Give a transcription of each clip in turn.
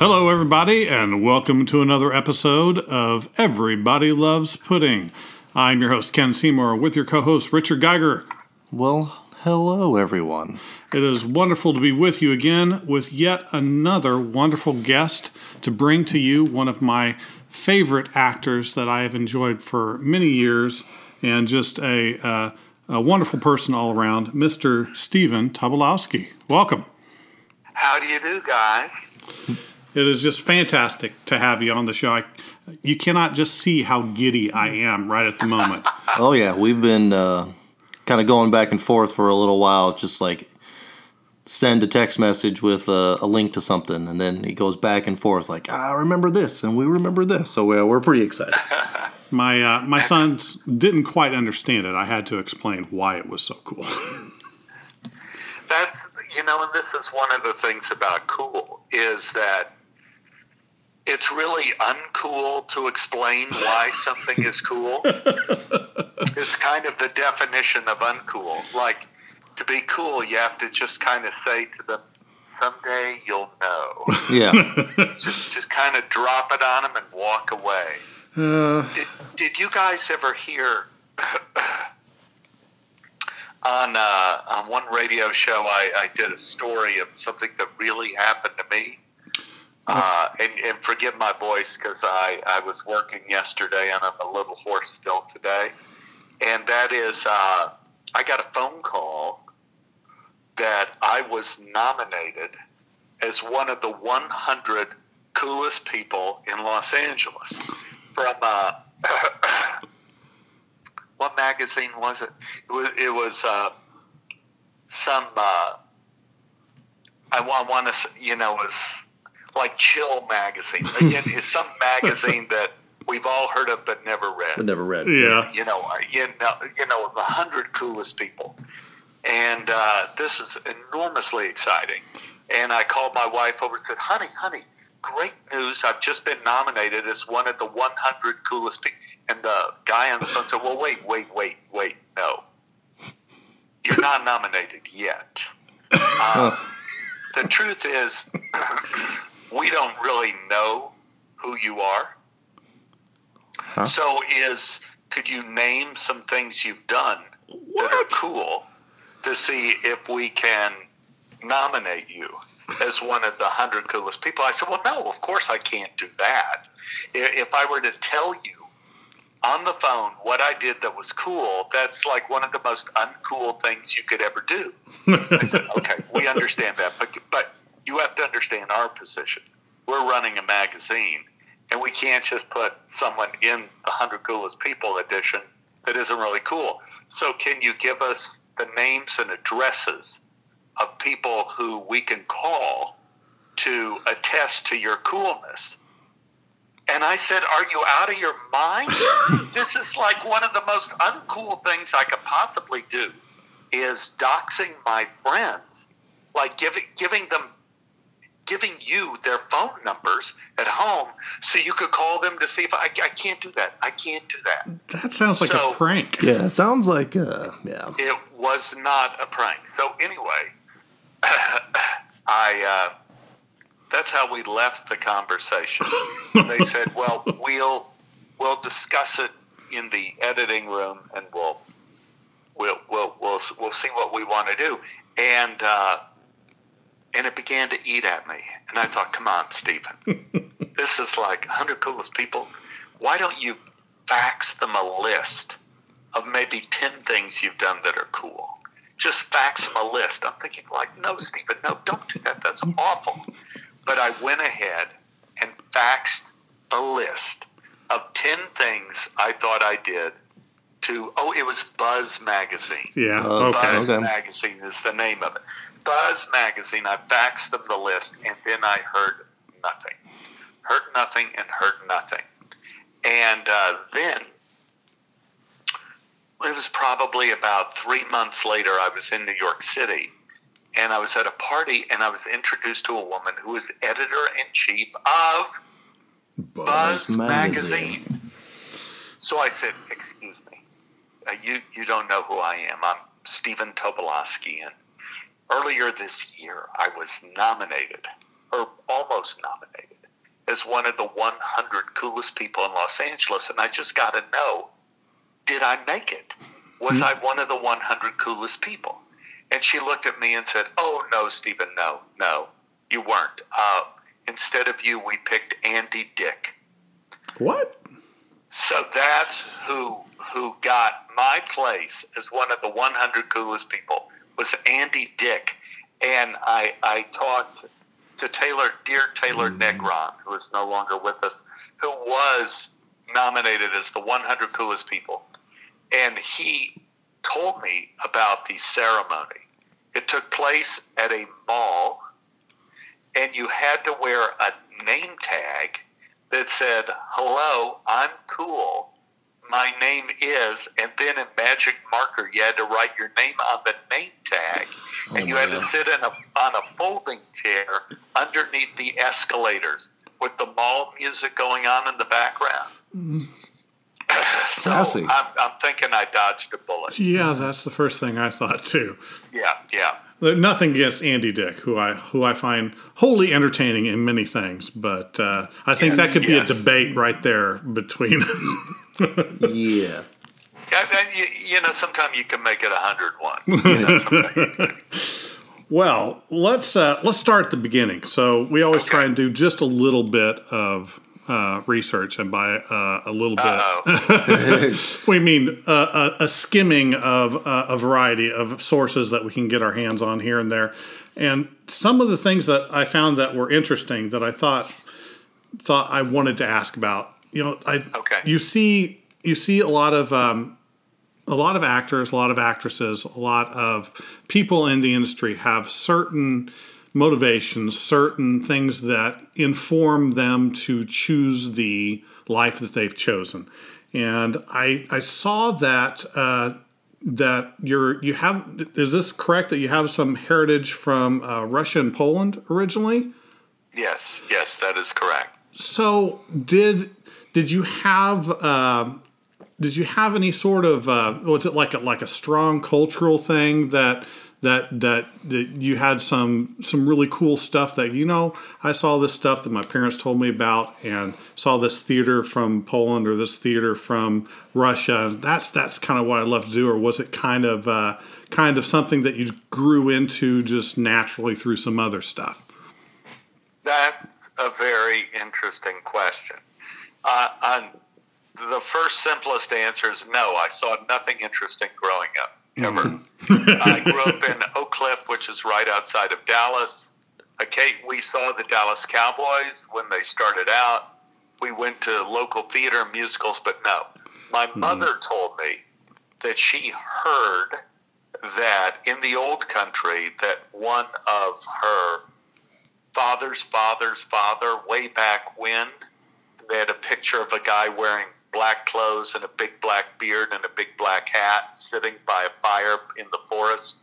Hello, everybody, and welcome to another episode of Everybody Loves Pudding. I'm your host, Ken Seymour, with your co host, Richard Geiger. Well, hello, everyone. It is wonderful to be with you again with yet another wonderful guest to bring to you one of my favorite actors that I have enjoyed for many years and just a, uh, a wonderful person all around, Mr. Stephen Tobolowsky. Welcome. How do you do, guys? It is just fantastic to have you on the show. I, you cannot just see how giddy I am right at the moment. Oh yeah, we've been uh, kind of going back and forth for a little while, just like send a text message with a, a link to something, and then he goes back and forth like, ah, I remember this, and we remember this. So uh, we're pretty excited. My uh, my sons didn't quite understand it. I had to explain why it was so cool. That's you know, and this is one of the things about cool is that it's really uncool to explain why something is cool. it's kind of the definition of uncool. Like to be cool, you have to just kind of say to them, "Someday you'll know." Yeah, just just kind of drop it on them and walk away. Uh, Did, did you guys ever hear on uh, on one radio show? I, I did a story of something that really happened to me. Uh, and, and forgive my voice because I, I was working yesterday and I'm a little hoarse still today. And that is, uh, I got a phone call that I was nominated as one of the 100 coolest people in Los Angeles from uh, what magazine was it? It was, it was uh, some. Uh, I want, want to, you know, it was like Chill magazine. Again, it's some magazine that we've all heard of but never read but never read. yeah. you know, uh, you know, you know, the hundred coolest people, and uh, this is enormously exciting. And I called my wife over and said, "Honey, honey, great news! I've just been nominated as one of the 100 coolest people." And the guy on the phone said, "Well, wait, wait, wait, wait, no, you're not nominated yet." Uh, the truth is, we don't really know who you are. Huh? So, is could you name some things you've done that are cool to see if we can nominate you as one of the hundred coolest people? I said, well, no, of course I can't do that. If I were to tell you on the phone what I did that was cool, that's like one of the most uncool things you could ever do. I said, okay, we understand that, but but you have to understand our position. We're running a magazine, and we can't just put someone in the hundred coolest people edition that isn't really cool. So, can you give us the names and addresses of people who we can call to attest to your coolness? And I said, Are you out of your mind? this is like one of the most uncool things I could possibly do is doxing my friends, like giving giving them giving you their phone numbers at home so you could call them to see if I, I can't do that. I can't do that. That sounds like So- a prank. Yeah, it sounds like uh, yeah. It was not a prank. So anyway, I uh, that's how we left the conversation. they said, "Well, we'll we'll discuss it in the editing room, and we'll we'll we'll we'll, we'll see what we want to do." And uh, and it began to eat at me, and I thought, "Come on, Stephen, this is like 100 coolest people. Why don't you fax them a list of maybe 10 things you've done that are cool?" just fax them a list. I'm thinking, like, no, Stephen, no, don't do that. That's awful. But I went ahead and faxed a list of 10 things I thought I did to, oh, it was Buzz Magazine. Yeah. Okay. Buzz Okay. Magazine is the name of it. Buzz Magazine, I faxed them the list, and then I heard nothing. Heard nothing and heard nothing. And uh, then it was probably about three months later, I was in New York City and I was at a party and I was introduced to a woman who was editor in chief of Buzz, Magazine. So I said, Excuse me, uh, you, you don't know who I am. I'm Stephen Tobolowsky. And earlier this year, I was nominated or almost nominated, as one of the 100 coolest people in Los Angeles. And I just got to know did I make it? Was I one of the 100 coolest people? And she looked at me and said, Oh, no, Stephen, no, no, you weren't. Uh, instead of you, we picked Andy Dick. What? So that's who who got my place as one of the 100 coolest people was Andy Dick, and I I talked to Taylor, dear Taylor mm-hmm. Negron, who is no longer with us, who was nominated as the 100 coolest people, and he told me about the ceremony. It took place at a mall, and you had to wear a name tag that said, Hello, I'm cool. My name is, and then in magic marker, you had to write your name on the name tag, and you my had to sit in a, on a folding chair underneath the escalators with the mall music going on in the background. so Classy. I'm, I'm thinking I dodged a bullet. Yeah, that's the first thing I thought too. Yeah, yeah. Nothing against Andy Dick, who I who I find wholly entertaining in many things, but uh, I think that Yes, could be a debate right there between. Yeah. And you, you know, sometimes you can make it a hundred one. Know, sometimes you can. well, let's uh, let's start at the beginning. So we always try and do just a little bit of uh, research, and by uh, a little bit, we mean uh, a, a skimming of uh, a variety of sources that we can get our hands on here and there. And some of the things that I found that were interesting that I thought thought I wanted to ask about. You know, I Okay. you see you see a lot of um, a lot of actors, a lot of actresses, a lot of people in the industry have certain motivations, certain things that inform them to choose the life that they've chosen. And I I saw that uh, that you're you have is this correct that you have some heritage from uh, Russia and Poland originally? Yes, yes, that is correct. So did did you have um did you have any sort of uh, was it like a, like a strong cultural thing that that that that you had some some really cool stuff that you know I saw this stuff that my parents told me about and saw this theater from Poland or this theater from Russia. That's that's kind of what I love to do. Or was it kind of uh, kind of something that you grew into just naturally through some other stuff? That's a very interesting question. Uh, on the first simplest answer is no. I saw nothing interesting growing up ever. I grew up in Oak Cliff, which is right outside of Dallas. Okay, we saw the Dallas Cowboys when they started out. We went to local theater and musicals, but no. My mother told me that she heard that in the old country that one of her father's father's father way back when they had a picture of a guy wearing black clothes and a big black beard and a big black hat sitting by a fire in the forest.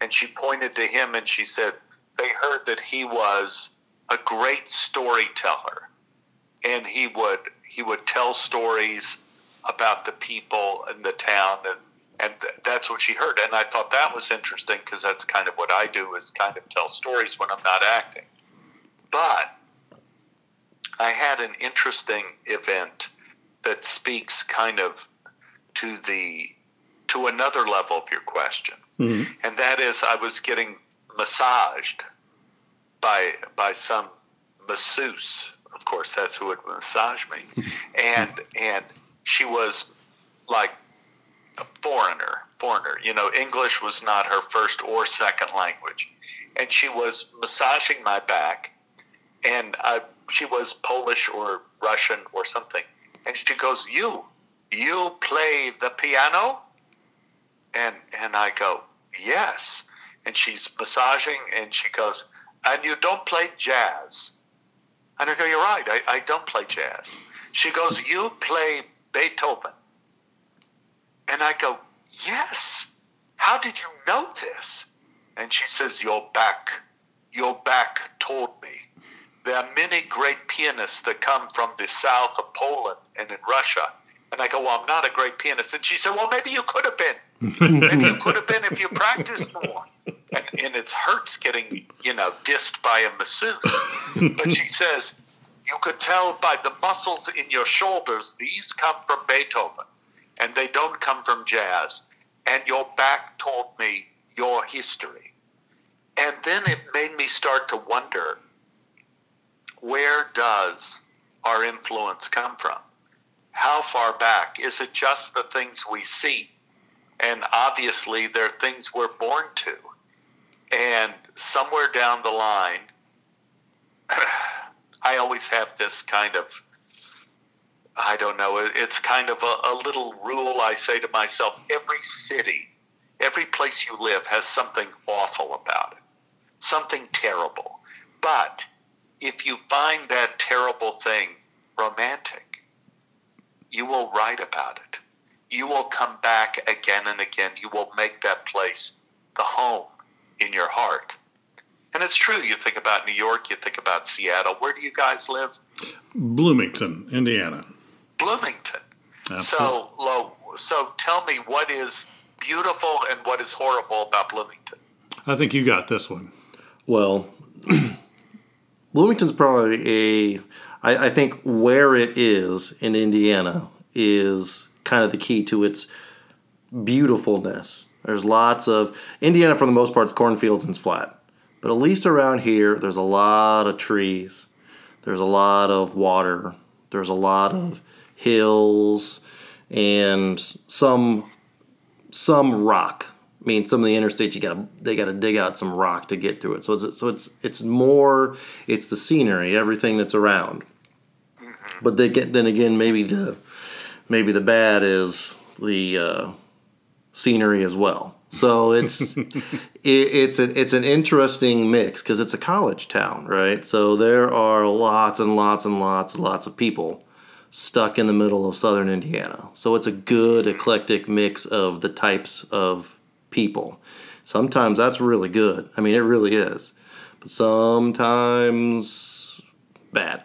And she pointed to him and she said they heard that he was a great storyteller. And he would he would tell stories about the people in the town and and th- that's what she heard. And i thought that was interesting because that's kind of what i do is kind of tell stories when i'm not acting. But i had an interesting event that speaks kind of to the to another level of your question. And that is i was getting massaged by by some masseuse. Of course that's who would massage me. And and she was like a foreigner foreigner. You know english was not her first or second language. And she was massaging my back and uh, she was polish or russian or something and she goes you you play the piano and and i go yes and she's massaging and she goes and you don't play jazz and i go you're right i, I don't play jazz she goes you play beethoven and I go, Yes. How did you know this? And she says, Your back, your back told. There are many great pianists that come from the south of Poland and in Russia. And I go, Well, I'm not a great pianist. And she said, Well, maybe you could have been. Maybe you could have been if you practiced more. and, and it hurts getting, you know, dissed by a masseuse. but she says, you could tell by the muscles in your shoulders, these come from Beethoven, and they don't come from jazz. And your back told me your history. And then it made me start to wonder where does our influence come from? How far back? Is it just the things we see? And obviously, there are things we're born to. And somewhere down the line, I always have this kind of, I don't know, it's kind of a, a little rule I say to myself every city, every place you live has something awful about it, something terrible. But if you find that terrible thing romantic, you will write about it. You will come back again and again. You will make that place the home in your heart. And it's true. You think about New York, you think about Seattle. Where do you guys live? Bloomington, Indiana. Bloomington. Absolutely. So, so tell me what is beautiful and what is horrible about Bloomington. I think you got this one. Well, Bloomington's probably a. I, I think where it is in Indiana is kind of the key to its beautifulness. There's lots of Indiana for the most part, it's cornfields and it's flat. But at least around here, there's a lot of trees. There's a lot of water. There's a lot of hills and some some rock. I mean, some of the interstates you gotta they gotta dig out some rock to get through it. So it's so it's it's more it's the scenery, everything that's around. But they get then again maybe the maybe the bad is the uh, scenery as well. So it's it, it's an it's an interesting mix because it's a college town, right? So there are lots and lots and lots and lots of people stuck in the middle of southern Indiana. So it's a good eclectic mix of the types of people. Sometimes that's really good. I mean, it really is. But sometimes bad.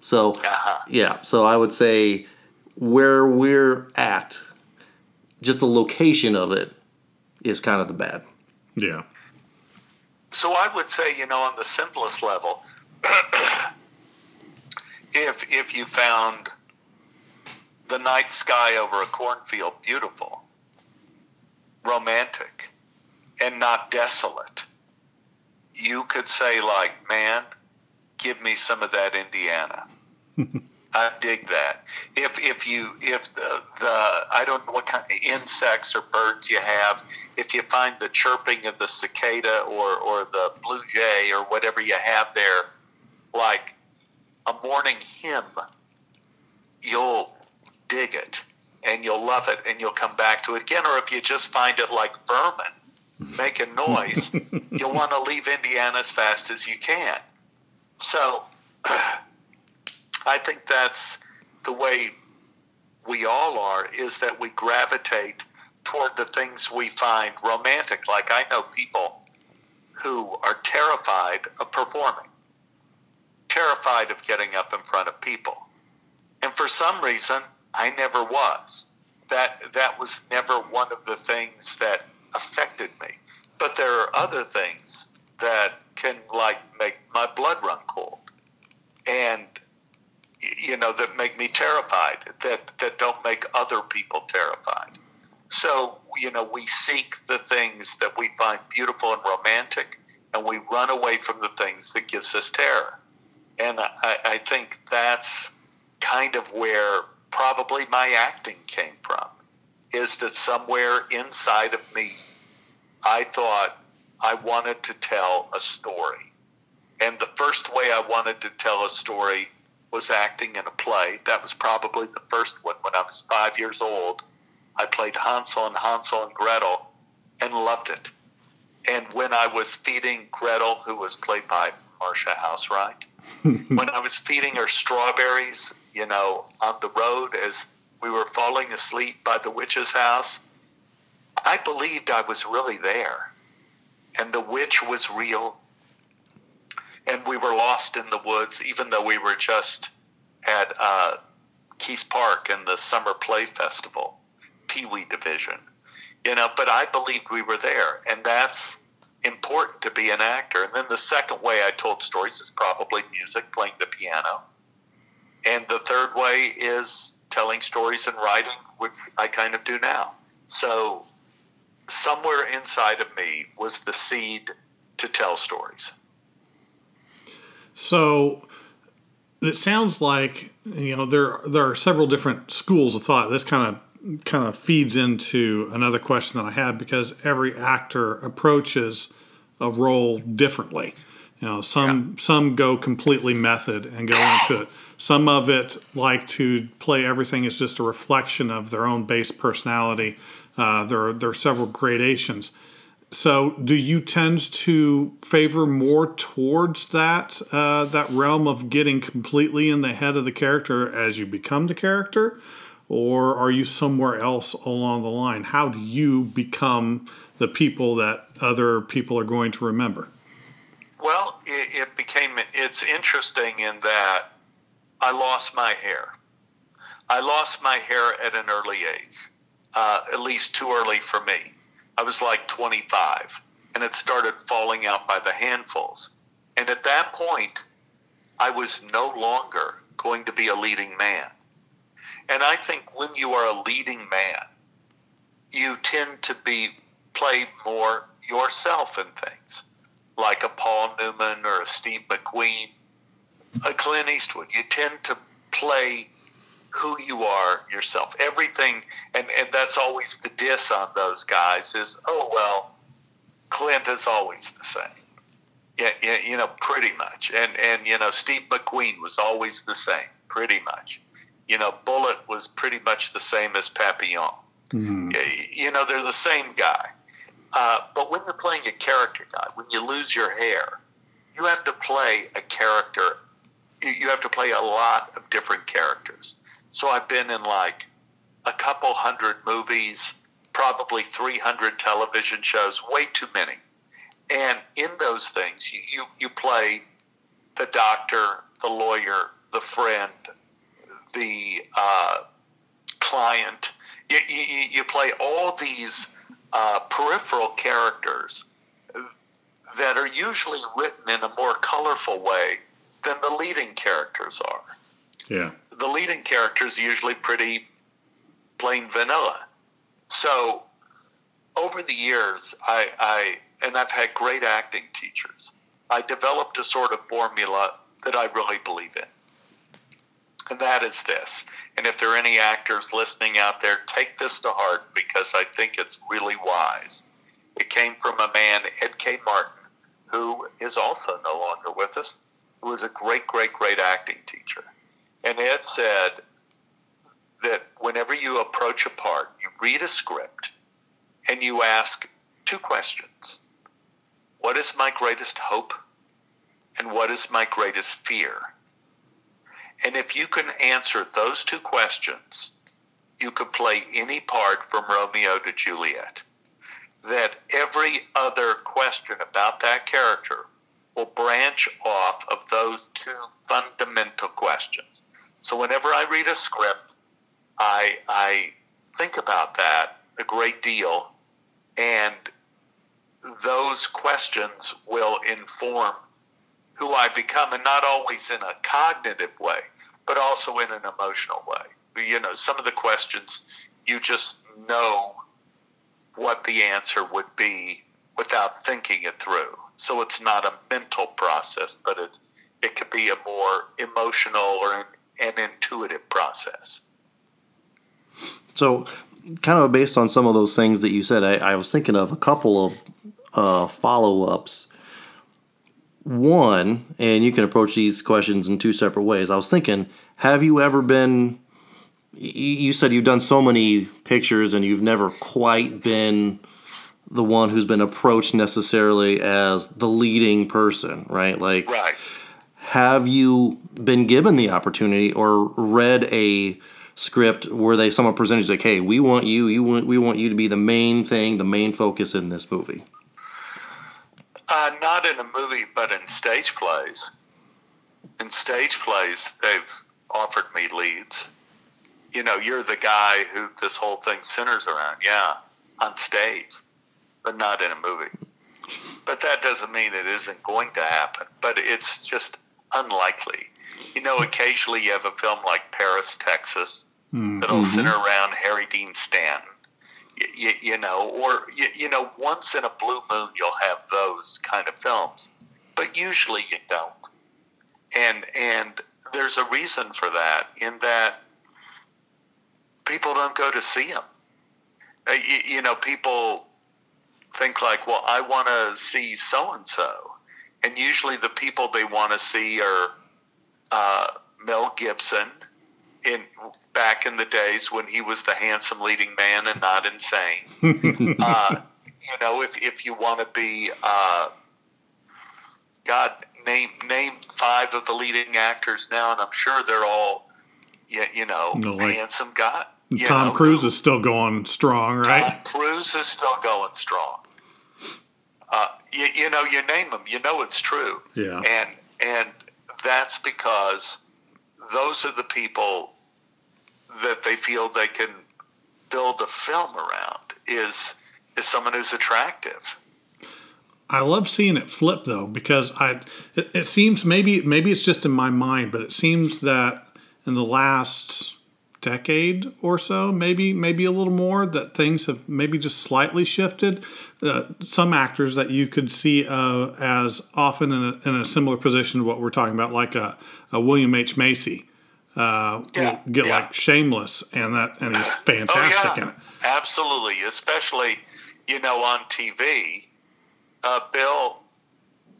So, uh-huh. yeah, so I would say where we're at, just the location of it is kind of the bad. Yeah. So I would say, you know, on the simplest level, if if you found the night sky over a cornfield beautiful, romantic, and not desolate, you could say like, man, give me some of that Indiana. I dig that. If if you if the the I don't know what kind of insects or birds you have, if you find the chirping of the cicada or or the blue jay or whatever you have there, like a morning hymn, you'll dig it and you'll love it and you'll come back to it again. Or if you just find it like vermin making noise, you'll want to leave Indiana as fast as you can. So. I think that's the way we all are is that we gravitate toward the things we find romantic. Like I know people who are terrified of performing, terrified of getting up in front of people. And for some reason, I never was. That that was never one of the things that affected me. But there are other things that can like make my blood run cold. And you know, that make me terrified, that, that don't make other people terrified. So, you know, we seek the things that we find beautiful and romantic, and we run away from the things that gives us terror. And I, I think that's kind of where probably my acting came from, is that somewhere inside of me, I thought I wanted to tell a story. And the first way I wanted to tell a story was acting in a play. That was probably the first one when I was five years old. I played Hansel and Hansel and Gretel and loved it. And when I was feeding Gretel, who was played by Marcia Housewright, when I was feeding her strawberries, you know, on the road as we were falling asleep by the witch's house, I believed I was really there. And the witch was real and we were lost in the woods, even though we were just at uh, Kiest Park in the Summer Play Festival, Pee Wee Division. You know, but I believed we were there, and that's important to be an actor. And then the second way I told stories is probably music, playing the piano. And the third way is telling stories and writing, which I kind of do now. So somewhere inside of me was the seed to tell stories. So it sounds like you know there there are several different schools of thought. This kind of kind of feeds into another question that I had because every actor approaches a role differently. You know, some yeah. some go completely method and go into it. Some of it like to play everything as just a reflection of their own base personality. Uh, there are there are several gradations. So, do you tend to favor more towards that uh, that realm of getting completely in the head of the character as you become the character, or are you somewhere else along the line? How do you become the people that other people are going to remember? Well, it, it became it's interesting in that I lost my hair. I lost my hair at an early age, uh, at least too early for me I was like 25, and it started falling out by the handfuls. And at that point, I was no longer going to be a leading man. And I think when you are a leading man, you tend to be play more yourself in things, like a Paul Newman or a Steve McQueen, a Clint Eastwood. You tend to play who you are yourself. Everything, and, and that's always the diss on those guys is, oh, well, Clint is always the same. Yeah, yeah, you know, pretty much. And, and, you know, Steve McQueen was always the same, pretty much. You know, Bullitt was pretty much the same as Papillon. Mm-hmm. You know, they're the same guy. Uh, but when you're playing a character guy, when you lose your hair, you have to play a character. You have to play a lot of different characters. So I've been in like a couple hundred movies, probably 300 television shows, way too many. And in those things, you, you, you play the doctor, the lawyer, the friend, the uh, client. You, you, you, play all these uh, peripheral characters that are usually written in a more colorful way than the leading characters are. Yeah the leading characters usually pretty plain vanilla. So over the years, I, I and I've had great acting teachers. I developed a sort of formula that I really believe in. And that is this. And if there are any actors listening out there, take this to heart because I think it's really wise. It came from a man, Ed Kaye-Martin, who is also no longer with us, who was a great, great, great acting teacher. And Ed said that whenever you approach a part, you read a script and you ask two questions What is my greatest hope? And what is my greatest fear? And if you can answer those two questions, you could play any part from Romeo to Juliet. That every other question about that character will branch off of those two fundamental questions. So whenever I read a script, I I think about that a great deal, and those questions will inform who I become, and not always in a cognitive way, but also in an emotional way. You know, some of the questions you just know what the answer would be without thinking it through. So it's not a mental process, but it it could be a more emotional or an intuitive process. So, kind of based on some of those things that you said, I, I was thinking of a couple of uh, follow ups. One, and you can approach these questions in two separate ways. I was thinking, have you ever been? You said you've done so many pictures and you've never quite been the one who's been approached necessarily as the leading person, right? Like, right have you been given the opportunity or read a script where they someone presented like, "Hey, we want you. You want we want you to be the main thing, the main focus in this movie." Uh, not in a movie, but in stage plays. In stage plays, they've offered me leads. You know, you're the guy who this whole thing centers around. Yeah, on stage, but not in a movie. but that doesn't mean it isn't going to happen. But it's just unlikely. You know, occasionally you have a film like Paris, Texas, that'll center around Harry Dean Stanton. You, you, know, or you, you know, once in a blue moon you'll have those kind of films, but usually you don't. And and there's a reason for that. In that people don't go to see them. Uh, you, you know, people think like, well, I want to see so and so, and usually the people they want to see are uh, Mel Gibson in back in the days when he was the handsome leading man and not insane. uh, you know, if if you want to be, uh, God, name name five of the leading actors now, and I'm sure they're all, you, you know, No, like- handsome guy. Tom know, Cruise is still going strong, right? Tom Cruise is still going strong. Uh, you, you know, you name them, you know it's true. Yeah. And and that's because those are the people that they feel they can build a film around. Is is someone who's attractive. I love seeing it flip though because I it, it seems maybe maybe it's just in my mind, but it seems that in the last decade or so, maybe maybe a little more, that things have maybe just slightly shifted. Uh, some actors that you could see uh, as often in a, in a similar position to what we're talking about, like a, a William H Macy, uh, Yeah, get yeah. like Shameless, and that and he's fantastic oh in it. absolutely. Especially, you know, on TV, uh, Bill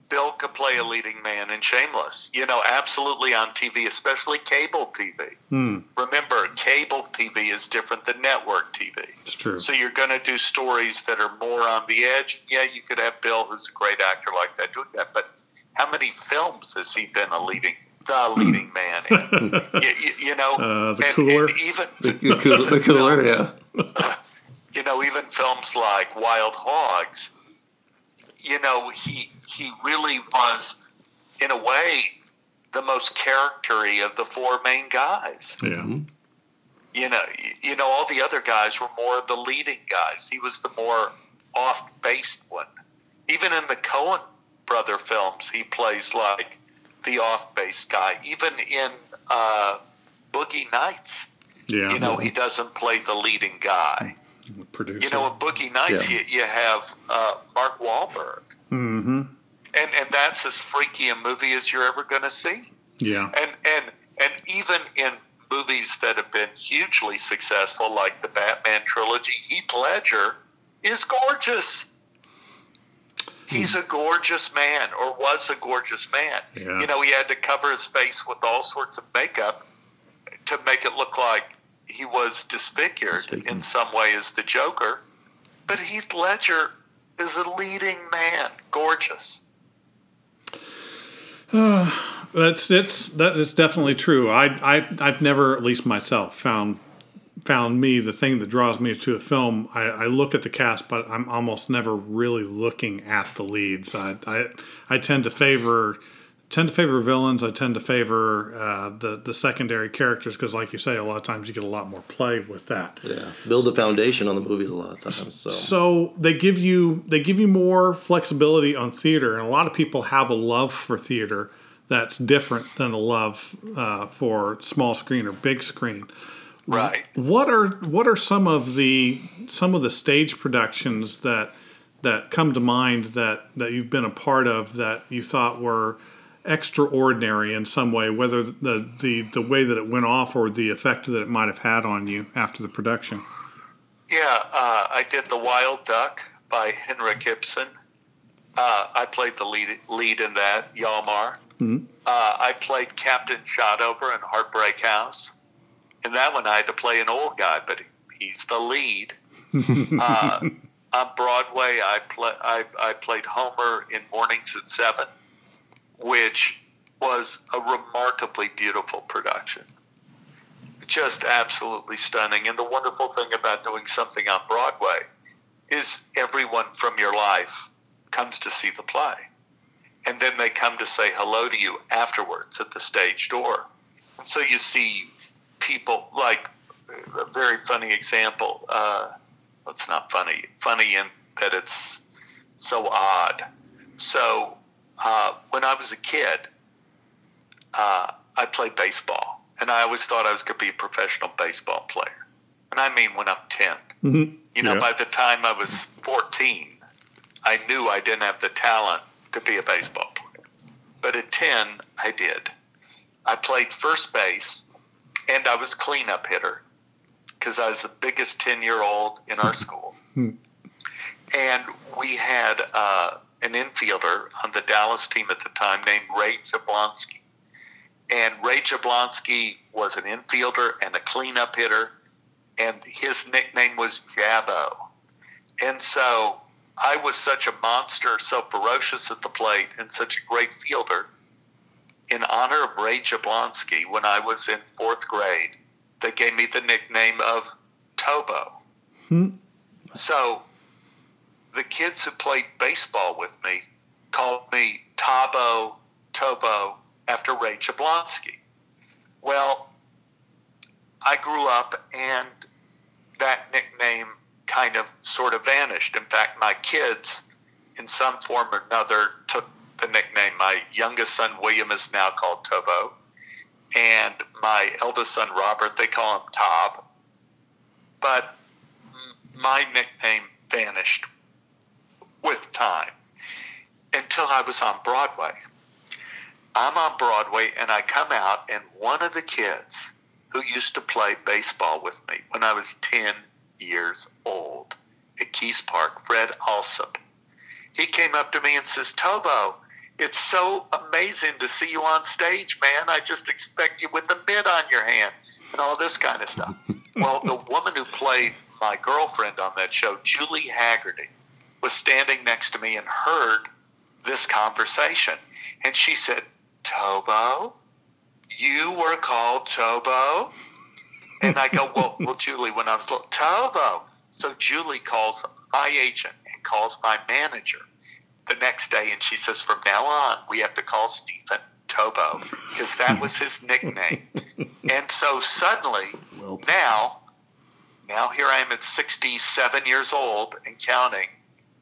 Bill could play a leading man in Shameless. You know, absolutely on TV, especially cable TV. Hmm, Remember, cable TV is different than network TV. it's true. So you're going to do stories that are more on the edge. Yeah, you could have Bill, who's a great actor like that, doing that. But how many films has he been a leading the leading man in? you, you, you know, Uh, The and- Cooler? and even The, the, cool, the cooler, films, yeah. you know, even films like Wild Hogs, you know, he he really was, in a way, the most charactery of the four main guys. Yeah. You know, you know, all the other guys were more the leading guys. He was the more off-based one. Even in the Coen brother films, he plays like the off base guy. Even in uh, Boogie Nights, Yeah. you know, he doesn't play the leading guy. producer. You know, in Boogie Nights, Yeah. you, you have uh, Mark Wahlberg, mm-hmm. and and that's as freaky a movie as you're ever going to see. Yeah. And and and even in movies that have been hugely successful, like the Batman trilogy, Heath Ledger is gorgeous. He's a gorgeous man, or was a gorgeous man. Yeah. You know, he had to cover his face with all sorts of makeup to make it look like he was disfigured Disfigured. in some way as the Joker. But Heath Ledger is a leading man, gorgeous. That's it's that is definitely true. I I I've never, at least myself, found found me the thing that draws me to a film. I, I look at the cast, but I'm almost never really looking at the leads. I I, I tend to favor tend to favor villains. I tend to favor uh, the the secondary characters because, like you say, a lot of times you get a lot more play with that. Yeah. Build the foundation on the movies a lot of times. So, So they give you they give you more flexibility on theater, and a lot of people have a love for theater that's different than a love uh, for small screen or big screen. Right. What are what are some of the some of the stage productions that that come to mind that that you've been a part of that you thought were extraordinary in some way, whether the the the way that it went off or the effect that it might have had on you after the production? Yeah, uh, I did The Wild Duck by Henrik Ibsen. Uh, I played the lead, lead in that, Hjalmar. Uh, I played Captain Shotover in Heartbreak House. In that one, I had to play an old guy, but he's the lead. uh, on Broadway, I, play, I, I played Homer in Morning's at Seven, which was a remarkably beautiful production just absolutely stunning. And the wonderful thing about doing something on Broadway is everyone from your life comes to see the play. And then they come to say hello to you afterwards at the stage door. And so you see people like a very funny example. Uh, it's not funny, funny in that it's so odd. So uh, when I was a kid, uh, I played baseball, and I always thought I was going to be a professional baseball player. And I mean, when I'm 10. Mm-hmm. You know, Yeah. by the time I was 14, I knew I didn't have the talent to be a baseball player. But at 10, I did. I played first base, and I was cleanup hitter because I was the biggest 10 year old in our school. and we had uh, an infielder on the Dallas team at the time named Ray Jablonski. And Ray Jablonski was an infielder and a cleanup hitter, and his nickname was Jabbo. And so I was such a monster, so ferocious at the plate, and such a great fielder. In honor of Ray Jablonski, when I was in fourth grade, they gave me the nickname of Tobo. Hmm. So the kids who played baseball with me called me Tabo Tobo after Ray Jablonski. Well, I grew up and that nickname kind of sort of vanished. In fact, my kids, in some form or another, took the nickname. My youngest son, William, is now called Tobo. And my eldest son, Robert, they call him Tob. But my nickname vanished with time until I was on Broadway. I'm on Broadway and I come out, and one of the kids who used to play baseball with me when I was 10 years old at Kiest Park, Fred Alsop, he came up to me and says, Tobo, it's so amazing to see you on stage, man. I just expect you with a mitt on your hand and all this kind of stuff. well, the woman who played my girlfriend on that show, Julie Hagerty, was standing next to me and heard this conversation. And she said, Tobo, you were called Tobo? And I go, well, well, Julie, when I was little, Tobo. So Julie calls my agent and calls my manager the next day, and she says, from now on, we have to call Stephen Tobo because that was his nickname. and so suddenly, Well, now, now here I am at 67 years old and counting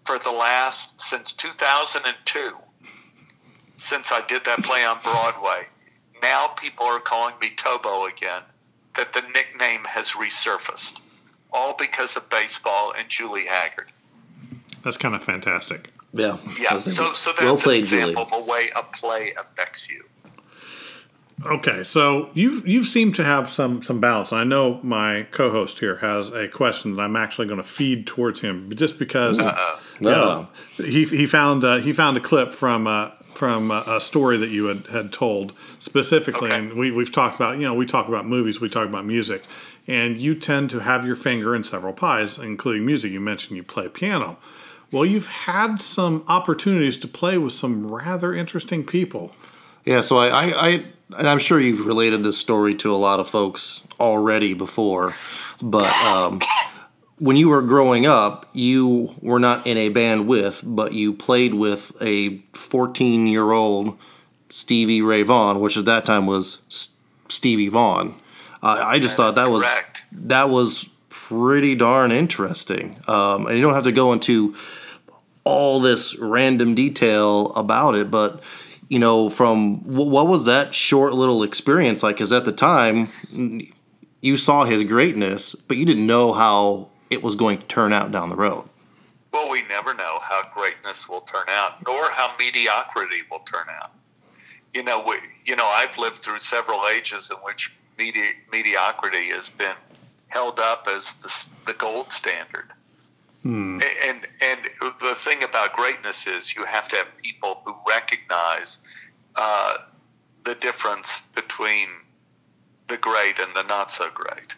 for the last since 2002, since I did that play on Broadway. Now people are calling me Tobo again. That the nickname has resurfaced, all because of baseball and Julie Haggard. That's kind of fantastic. Yeah. Yeah, so so that's well played, an example Julie. of a way a play affects you. Okay, so you've you've seemed to have some some balance. I know my co-host here has a question that I'm actually going to feed towards him, just because Uh, Uh-oh. yeah, he he found uh, he found a clip from uh, from uh, a story that you had, had told specifically, Okay. and we we've talked about you know we talk about movies, we talk about music, and you tend to have your finger in several pies, including music. You mentioned you play piano. Well, you've had some opportunities to play with some rather interesting people. Yeah, so I, I, I, and I'm sure you've related this story to a lot of folks already before, but um, when you were growing up, you were not in a band with, but you played with a 14 year old Stevie Ray Vaughan, which at that time was S- Stevie Vaughan. Uh, I just thought That that is was that was pretty darn interesting, um, and you don't have to go into all this random detail about it, but you know, from wh- what was that short little experience like? Because at the time, you saw his greatness, but you didn't know how it was going to turn out down the road. Well, we never know how greatness will turn out, nor how mediocrity will turn out. You know, we, you know, I've lived through several ages in which medi- mediocrity has been held up as the, the gold standard. Hmm. And and the thing about greatness is you have to have people who recognize uh, the difference between the great and the not so great.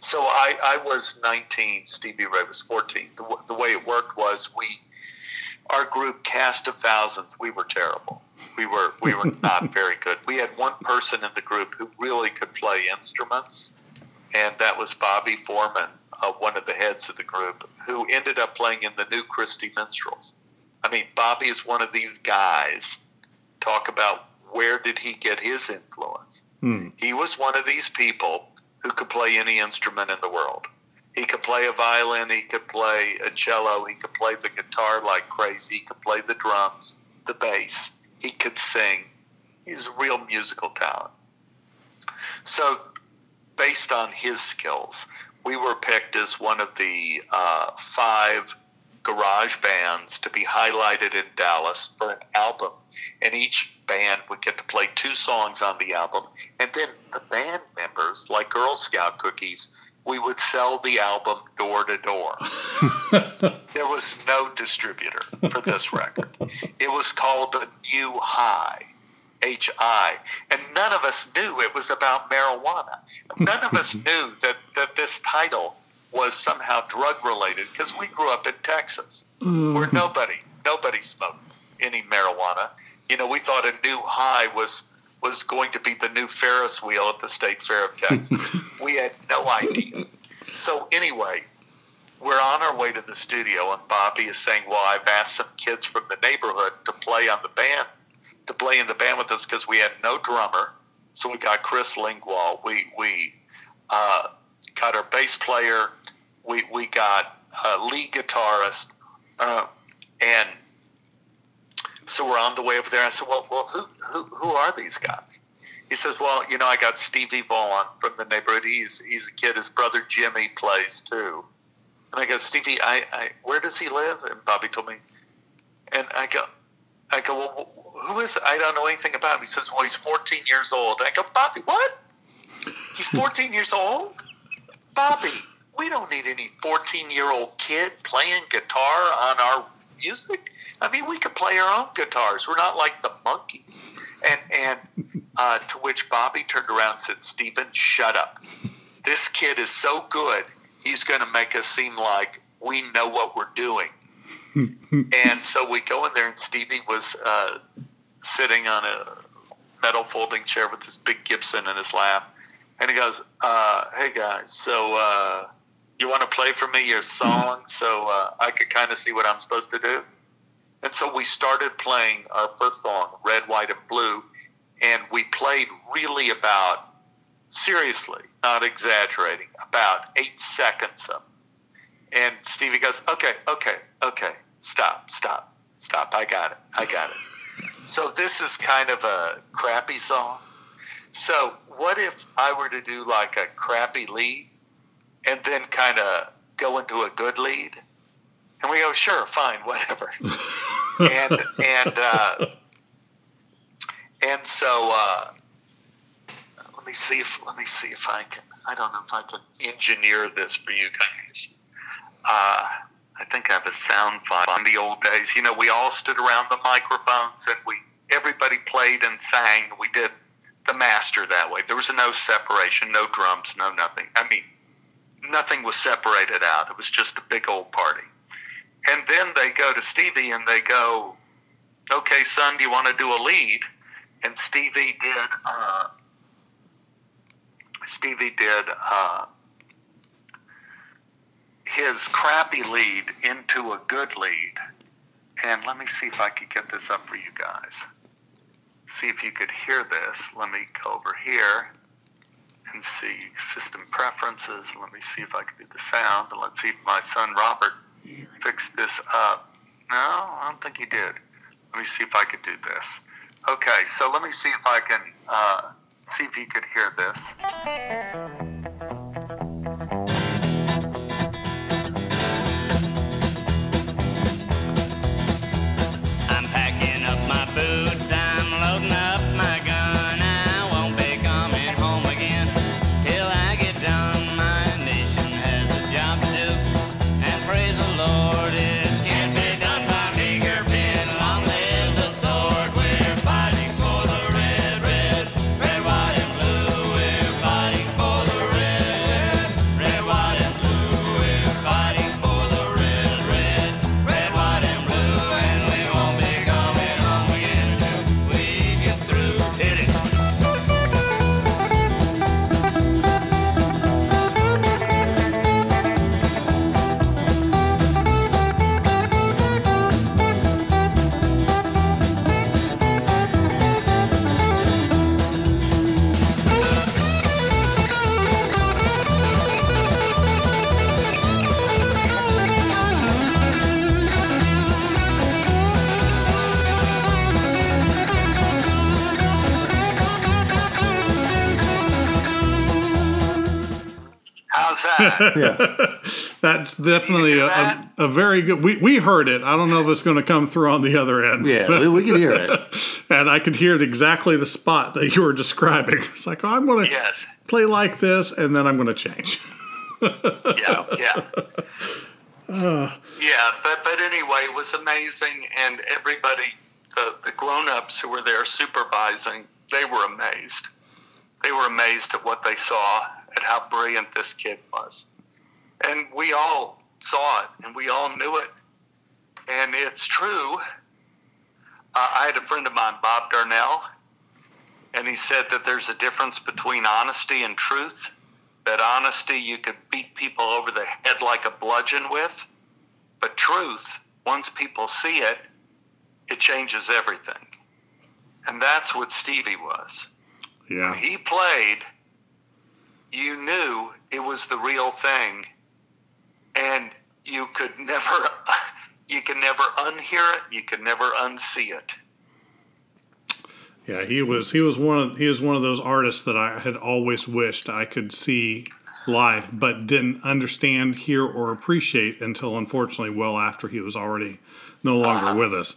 So I, I was 19, Stevie Ray was 14. The, the way it worked was we, our group cast of thousands, we were terrible. We were we were not very good. We had one person in the group who really could play instruments, and that was Bobby Foreman, uh, one of the heads of the group, who ended up playing in the New Christy Minstrels. I mean, Bobby is one of these guys. Talk about where did he get his influence? Hmm. He was one of these people who could play any instrument in the world. He could play a violin, he could play a cello, he could play the guitar like crazy, he could play the drums, the bass, he could sing. He's a real musical talent. So, based on his skills, we were picked as one of the uh, five garage bands to be highlighted in Dallas for an album. And each band would get to play two songs on the album. And then the band members, like Girl Scout cookies, we would sell the album door to door. there was no distributor for this record. It was called the New High. HI. And none of us knew it was about marijuana. None of us knew that, that this title was somehow drug related because we grew up in Texas where mm. nobody nobody smoked any marijuana. You know, we thought a new high was was going to be the new Ferris wheel at the State Fair of Texas. we had no idea. So anyway, we're on our way to the studio, and Bobby is saying, "Well, I've asked some kids from the neighborhood to play on the band, to play in the band with us because we had no drummer. So we got Chris Lingwall. We we uh, got our bass player. We we got a lead guitarist, uh, and so we're on the way over there. I said, "Well, well, who who who are these guys?" He says, "Well, you know, I got Stevie Vaughan from the neighborhood. He's he's a kid. His brother Jimmy plays too." And I go, "Stevie, I, I where does he live?" And Bobby told me, and I go, I go, "Well, who is? It? I don't know anything about him." He says, "Well, he's 14 years old." And I go, "Bobby, what? He's 14 years old?" Bobby, we don't need any 14 year old kid playing guitar on our music. I mean, we could play our own guitars. We're not like the Monkees. And and uh, to which Bobby turned around and said, Stephen, shut up. This kid is so good, he's going to make us seem like we know what we're doing. And so we go in there, and Stevie was uh, sitting on a metal folding chair with his big Gibson in his lap and he goes, uh, "Hey guys, so uh, you want to play for me your song so uh, I could kind of see what I'm supposed to do?" And so we started playing our first song, "Red, White, and Blue," and we played really about seriously, not exaggerating, about eight seconds of. It. And Stevie goes, "Okay, okay, okay, stop, stop, stop. I got it, I got it." so this is kind of a crappy song. So what if I were to do like a crappy lead and then kind of go into a good lead? And we go, sure, fine, whatever. and and uh, and so uh, let me see if let me see if I can. I don't know if I can engineer this for you guys. Uh, I think I have a sound file on the old days. You know, we all stood around the microphones and we everybody played and sang. We did the master that way. There was no separation, no drums, no nothing. I mean, nothing was separated out. It was just a big old party. And then they go to Stevie and they go, "Okay, son, do you want to do a lead?" And Stevie did. Uh, Stevie did uh, his crappy lead into a good lead. And let me see if I could get this up for you guys see if you could hear this. Let me go over here and see system preferences. Let me see if I can do the sound. And let's see if my son Robert fixed this up. No, I don't think he did. Let me see if I could do this. Okay, so let me see if I can uh, see if you could hear this. That? Yeah. That's definitely a, that? a, a very good. We, we heard it. I don't know if it's going to come through on the other end. Yeah, we, we can hear it. and I could hear it exactly the spot that you were describing. It's like, oh, I'm going to yes. play like this, and then I'm going to change. Yeah, yeah. yeah, but but anyway, it was amazing, and everybody, the the grown ups who were there supervising, they were amazed. They were amazed at what they saw, at how brilliant this kid was, and we all saw it, and we all knew it, and it's true. Uh, I had a friend of mine, Bob Darnell, and he said that there's a difference between honesty and truth that honesty you could beat people over the head like a bludgeon with, but truth, once people see it, it changes everything. And that's what Stevie was. Yeah. When he played, you knew it was the real thing, and you could never, you could never unhear it, you could never unsee it. Yeah, he was he was one of he was one of those artists that I had always wished I could see live, but didn't understand, hear, or appreciate until unfortunately well after he was already no longer with us,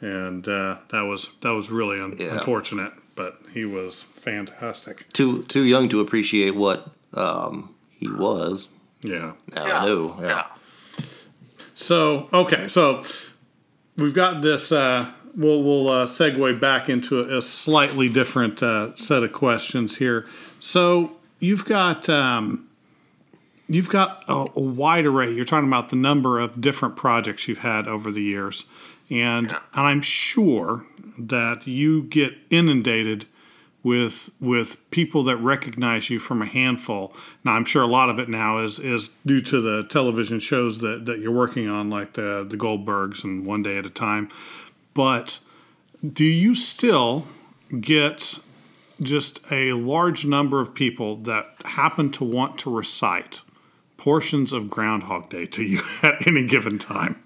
and uh, that was that was really un- Yeah. unfortunate. But he was fantastic. Too too young to appreciate what um, he was. Yeah. Now I know. Yeah. yeah. So okay, so we've got this. Uh, we'll we'll uh, segue back into a, a slightly different uh, set of questions here. So you've got um, you've got a, a wide array. You're talking about the number of different projects you've had over the years, and and I'm sure that you get inundated with with people that recognize you from a handful. Now I'm sure a lot of it now is is due to the television shows that, that you're working on, like the the Goldbergs and One Day at a Time. But do you still get just a large number of people that happen to want to recite portions of Groundhog Day to you at any given time?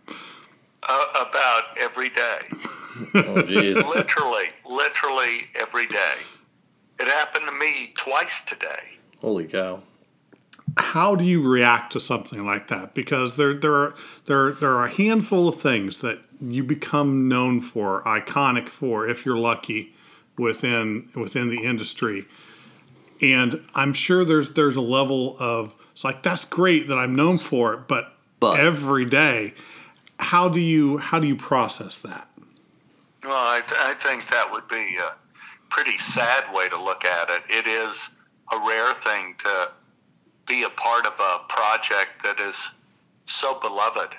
Uh, about every day. Oh literally, literally every day. It happened to me twice today. Holy cow. how do you react to something like that? Because there there are there there are a handful of things that you become known for, iconic for, if you're lucky, within within the industry. And I'm sure there's there's a level of it's like that's great that I'm known for it, but, But- every day, how do you how do you process that? Well, I, th- I think that would be a pretty sad way to look at it. It is a rare thing to be a part of a project that is so beloved,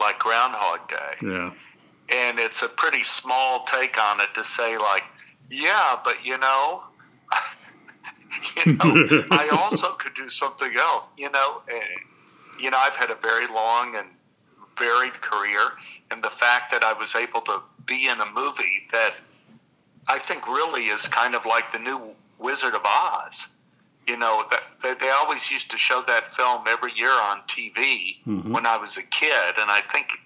like Groundhog Day. Yeah. and it's a pretty small take on it to say like yeah but you know you know i also could do something else you know you know i've had a very long and varied career and the fact that i was able to be in a movie that i think really is kind of like the new wizard of oz you know that they, they always used to show that film every year on tv when i was a kid and i think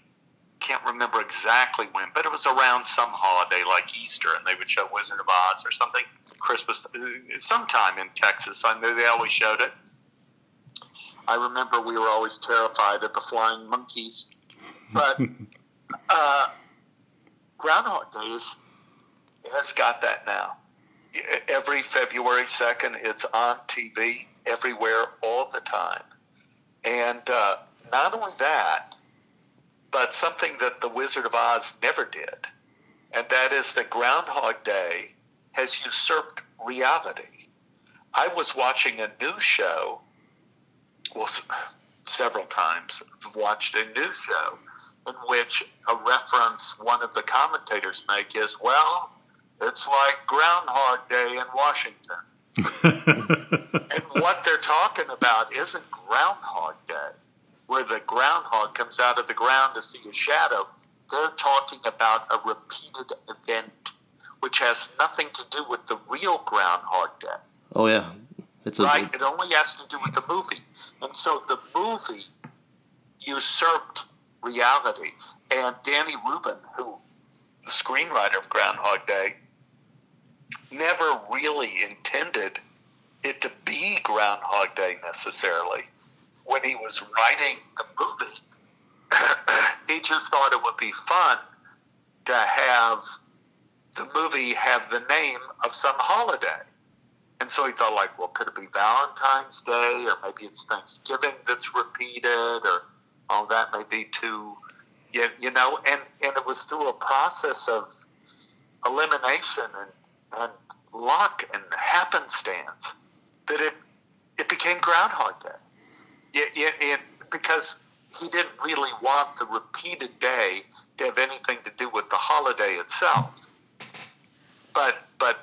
can't remember exactly when, but it was around some holiday like Easter, and they would show Wizard of Oz or something. Christmas, uh, sometime in Texas, I know they always showed it. I remember we were always terrified of the flying monkeys, but uh, Groundhog Day is, has got that now. Every February second, it's on TV everywhere all the time, and uh, not only that but something that the Wizard of Oz never did, and that is that Groundhog Day has usurped reality. I was watching a news show, well, s- several times, I've watched a news show in which a reference one of the commentators make is, well, it's like Groundhog Day in Washington. And what they're talking about isn't Groundhog Day, where the groundhog comes out of the ground to see a shadow. They're talking about a repeated event, which has nothing to do with the real Groundhog Day, Oh yeah. It's a right? It only has to do with the movie. And so the movie usurped reality. And Danny Rubin, who the screenwriter of Groundhog Day, never really intended it to be Groundhog Day necessarily. When he was writing the movie, he just thought it would be fun to have the movie have the name of some holiday. And so he thought, like, well, could it be Valentine's Day, or maybe it's Thanksgiving that's repeated, or oh, that may be too, you, you know. And and it was through a process of elimination and, and luck and happenstance that it it became Groundhog Day. It, it, it, because he didn't really want the repeated day to have anything to do with the holiday itself. But but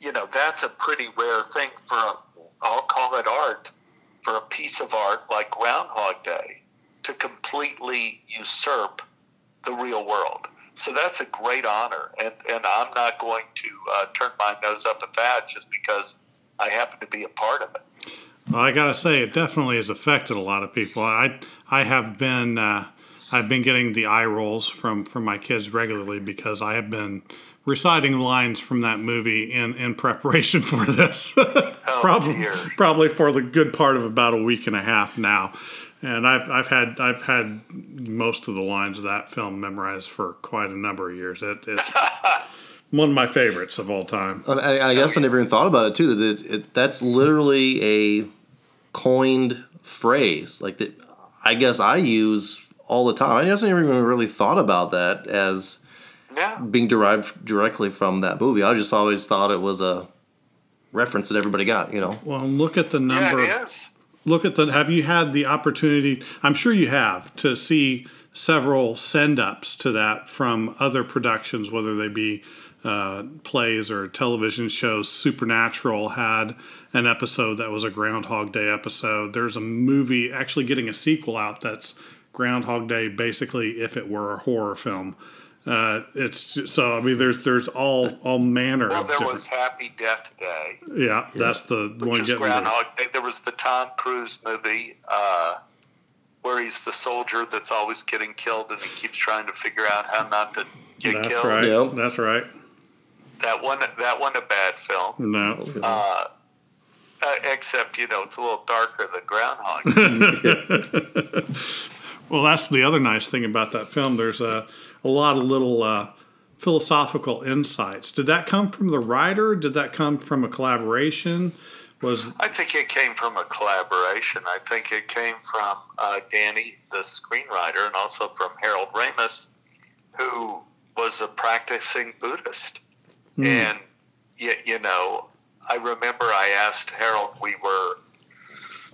you know that's a pretty rare thing for a, I'll call it art for a piece of art like Groundhog Day to completely usurp the real world. So that's a great honor, and and I'm not going to uh, turn my nose up at that just because I happen to be a part of it. Well, I gotta say, it definitely has affected a lot of people. I I have been uh, I've been getting the eye rolls from from my kids regularly because I have been reciting lines from that movie in in preparation for this. Oh, probably dear. probably for the good part of about a week and a half now. And I've, I've had I've had most of the lines of that film memorized for quite a number of years. It, it's one of my favorites of all time. And I, I guess I never even thought about it too. That it, it, that's literally a coined phrase. Like that, I guess I use all the time. I guess I never even really thought about that as Yeah. being derived directly from that movie. I just always thought it was a reference that everybody got. You know, Well, look at the number. Yeah, it is. Look at the have you had the opportunity i'm sure you have to see several send ups to that from other productions whether they be uh, plays or television shows. Supernatural had an episode that was a groundhog day episode. There's a movie actually getting a sequel out that's groundhog day basically if it were a horror film uh, it's just, so i mean there's there's all all manner Well, of there different was Happy Death Day, yeah that's the which one is getting ready. Groundhog Day. There was the Tom Cruise movie uh, where he's the soldier that's always getting killed and he keeps trying to figure out how not to get that's killed. right Yep. that's right That one, that one, a bad film. no Uh, uh, except you know it's a little darker than Groundhog. Day. Well, that's the other nice thing about that film. There's a, a lot of little uh, philosophical insights. Did that come from the writer? Did that come from a collaboration? Was I think it came from a collaboration. I think it came from uh, Danny, the screenwriter, and also from Harold Ramis, who was a practicing Buddhist. And, you, you know, I remember I asked Harold, we were,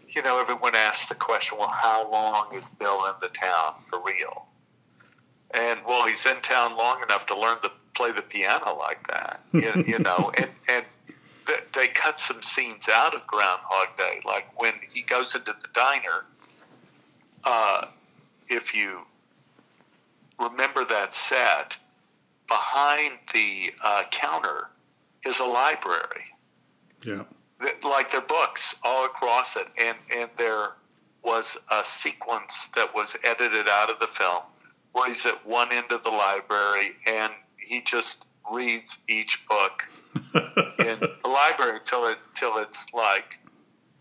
you know, everyone asked the question, well, how long is Bill in the town for real? And, well, he's in town long enough to learn to play the piano like that, you, you know, and, and th- they cut some scenes out of Groundhog Day, like when he goes into the diner. Uh, if you remember that set, behind the uh, counter is a library, yeah, Th- like their books all across it, and and there was a sequence that was edited out of the film where he's at one end of the library and he just reads each book in the library till it till it's like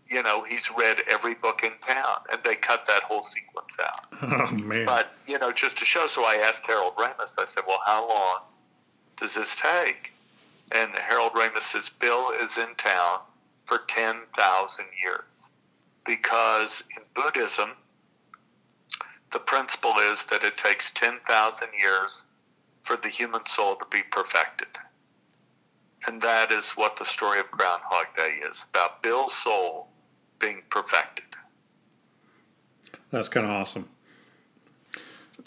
you know he's read every book in town and they cut that whole sequence out. Oh man, but you know just to show so i asked harold ramis i said well how long does this take? And harold ramis says bill is in town for 10000 years because in buddhism the principle is that it takes 10,000 years for the human soul to be perfected. And that is what the story of Groundhog Day is about Bill's soul being perfected. that's kind of awesome.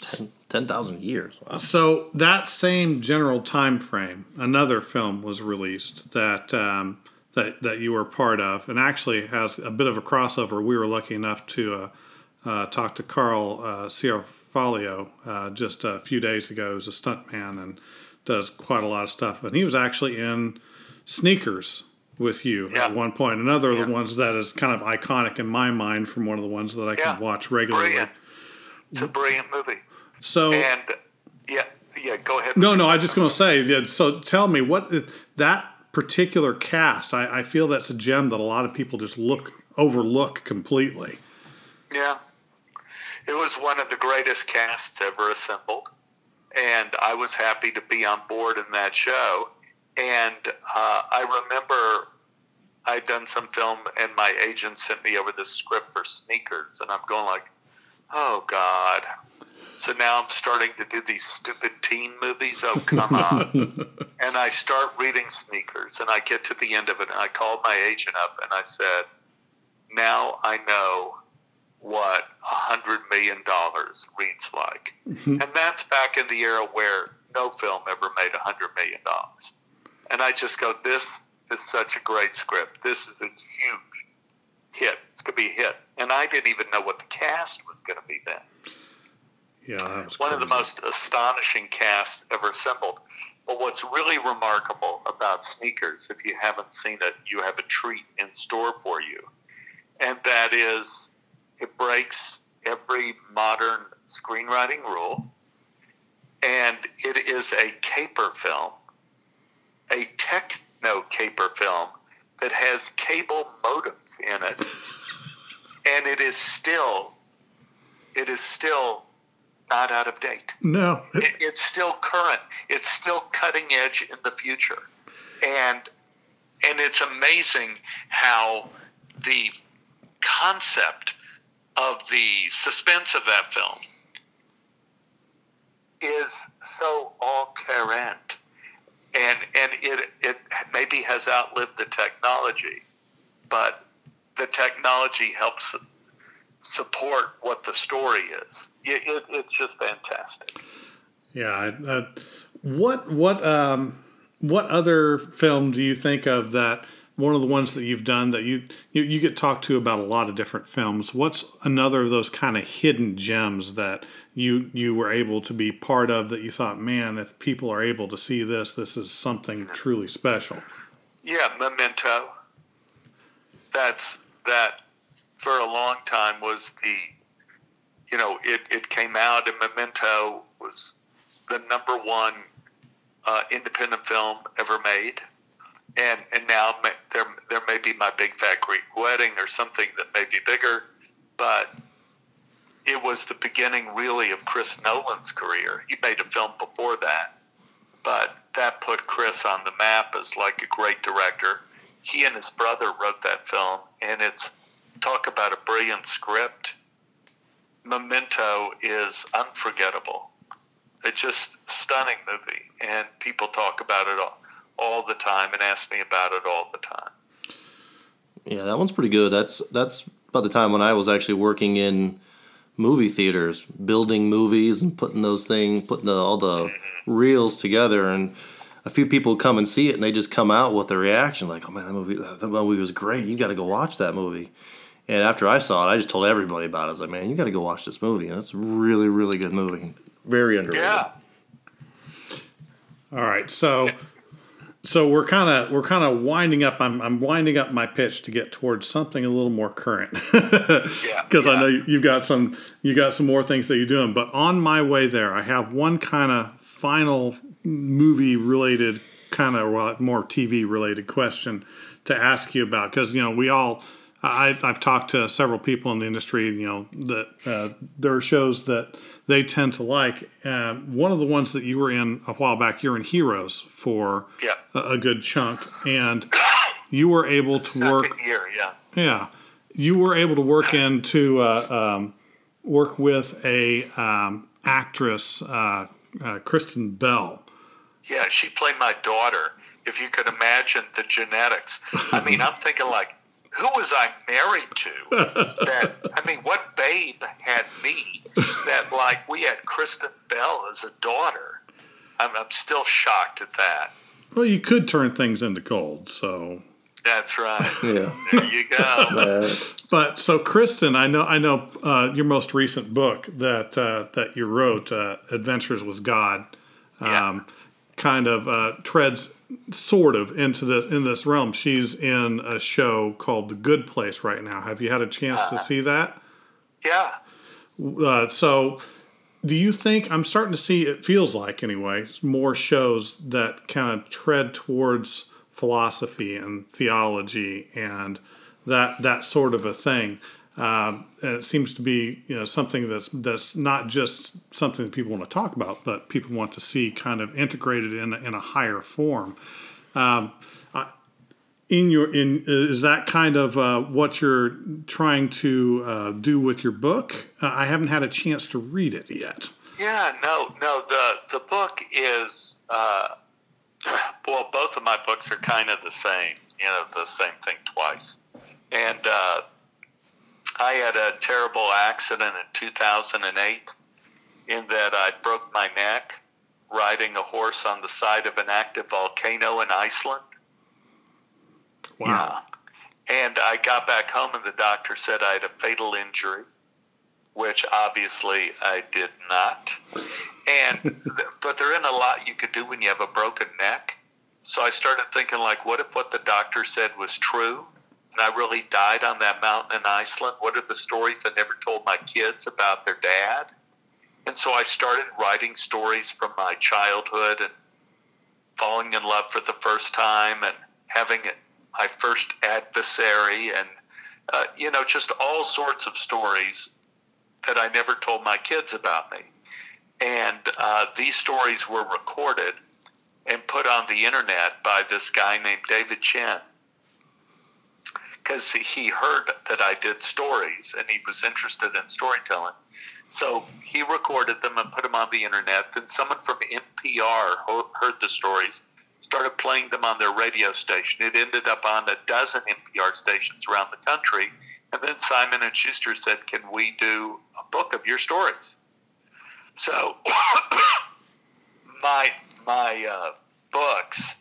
ten ten thousand years. Wow. So that same general time frame, another film was released that um, that that you were part of, and actually has a bit of a crossover. We were lucky enough to uh, uh, talk to Carl uh, uh, just a few days ago. He's a stuntman and does quite a lot of stuff. And he was actually in Sneakers with you Yeah. at one point. Another of the ones that is kind of iconic in my mind from one of the ones that I Yeah. can watch regularly. Brilliant. It's a brilliant movie. So And yeah, yeah, go ahead. no, no, I was just going to say. yeah, So tell me what that particular cast, I, I feel that's a gem that a lot of people just look overlook completely. Yeah. It was one of the greatest casts ever assembled. And I was happy to be on board in that show. And uh, I remember I'd done some film, and my agent sent me over this script for Sneakers. And I'm going like, oh, God. So now I'm starting to do these stupid teen movies. Oh, come on. and I start reading Sneakers, and I get to the end of it, and I called my agent up, and I said, now I know what a hundred million dollars reads like, and that's back in the era where no film ever made a hundred million dollars. And I just go, this is such a great script. This is a huge hit. It's gonna be a hit. And I didn't even know what the cast was gonna be then. Yeah, One of the most astonishing casts ever assembled. But what's really remarkable about Sneakers, if you haven't seen it, you have a treat in store for you. And that is, it breaks every modern screenwriting rule. And it is a caper film, a techno caper film that has cable modems in it. and it is still, it is still not out of date No, it, it's still current. It's still cutting edge in the future, and and it's amazing how the concept of the suspense of that film is so all current, and and it it maybe has outlived the technology, but the technology helps support what the story is. It, it, it's just fantastic. Yeah. Uh, what what um what other film do you think of that? One of the ones that you've done that you, you you get talked to about a lot of different films. What's another of those kind of hidden gems that you you were able to be part of that you thought, man, if people are able to see this, this is something truly special. Yeah, Memento. That's that for a long time was the you know, it, it came out and Memento was the number one uh, independent film ever made. And and now there there may be my big fat Greek wedding or something that may be bigger, but it was the beginning really of Chris Nolan's career. He made a film before that, but that put Chris on the map as like a great director. He and his brother wrote that film, and it's talk about a brilliant script. Memento is unforgettable. It's just stunning movie, and people talk about it all, all the time and ask me about it all the time. Yeah, that one's pretty good. That's that's about the time when I was actually working in movie theaters, building movies and putting those things, putting the, all the mm-hmm. reels together. And a few people come and see it, and they just come out with a reaction like, "Oh man, that movie, that movie was great. You got to go watch that movie." And after I saw it, I just told everybody about it. I was like, "Man, you got to go watch this movie. It's a really, really good movie. Very underrated." Yeah, All right, so so we're kind of we're kind of winding up. I'm I'm winding up my pitch to get towards something a little more current. Yeah, because I know you- you've got some you got some more things that you're doing. But on my way there, I have one kind of final movie related kind of well, more TV related question to ask you about because you know we all. I, I've talked to several people in the industry, you know, that uh, there are shows that they tend to like. Uh, one of the ones that you were in a while back, you're in Heroes for yeah. a, a good chunk, and you were able to work. Second year, yeah. Yeah, you were able to work into uh, um, work with a um, actress, uh, uh, Kristen Bell. Yeah, she played my daughter. If you could imagine the genetics. I mean, I'm thinking like, who was I married to? That I mean, what babe had me? That like we had Kristen Bell as a daughter. I'm, I'm still shocked at that. Well, you could turn things into gold. So, That's right. Yeah. There you go. But so Kristen, I know, I know uh, your most recent book that uh, that you wrote, uh, Adventures with God, Yeah. um, kind of uh, treads sort of into this in this realm. She's in a show called The Good Place right now. Have you had a chance to see that? Yeah. Uh, so, do you think I'm starting to see? It feels like anyway more shows that kind of tread towards philosophy and theology and that that sort of a thing. Um, and it seems to be you know something that's that's not just something that people want to talk about, but people want to see kind of integrated in in a higher form. Um, in your in is that kind of uh, what you're trying to uh, do with your book? Uh, I haven't had a chance to read it yet. Yeah, no, no. The the book is uh, well, both of my books are kind of the same. You know, the same thing twice. And uh, I had a terrible accident in 2008 in that I broke my neck riding a horse on the side of an active volcano in Iceland. Wow. Yeah. And I got back home, and the doctor said I had a fatal injury, which obviously I did not. And but there isn't a lot you could do when you have a broken neck. So I started thinking, like, what if what the doctor said was true, and I really died on that mountain in Iceland? What are the stories I never told my kids about their dad? And so I started writing stories from my childhood and falling in love for the first time and having my first adversary and uh, you know just all sorts of stories that I never told my kids about me. And uh, these stories were recorded and put on the internet by this guy named David Chen because he heard that I did stories and he was interested in storytelling. So he recorded them and put them on the internet. Then someone from NPR heard the stories, started playing them on their radio station. It ended up on a dozen NPR stations around the country. And then Simon and Schuster said, "Can we do a book of your stories?" So my my uh, books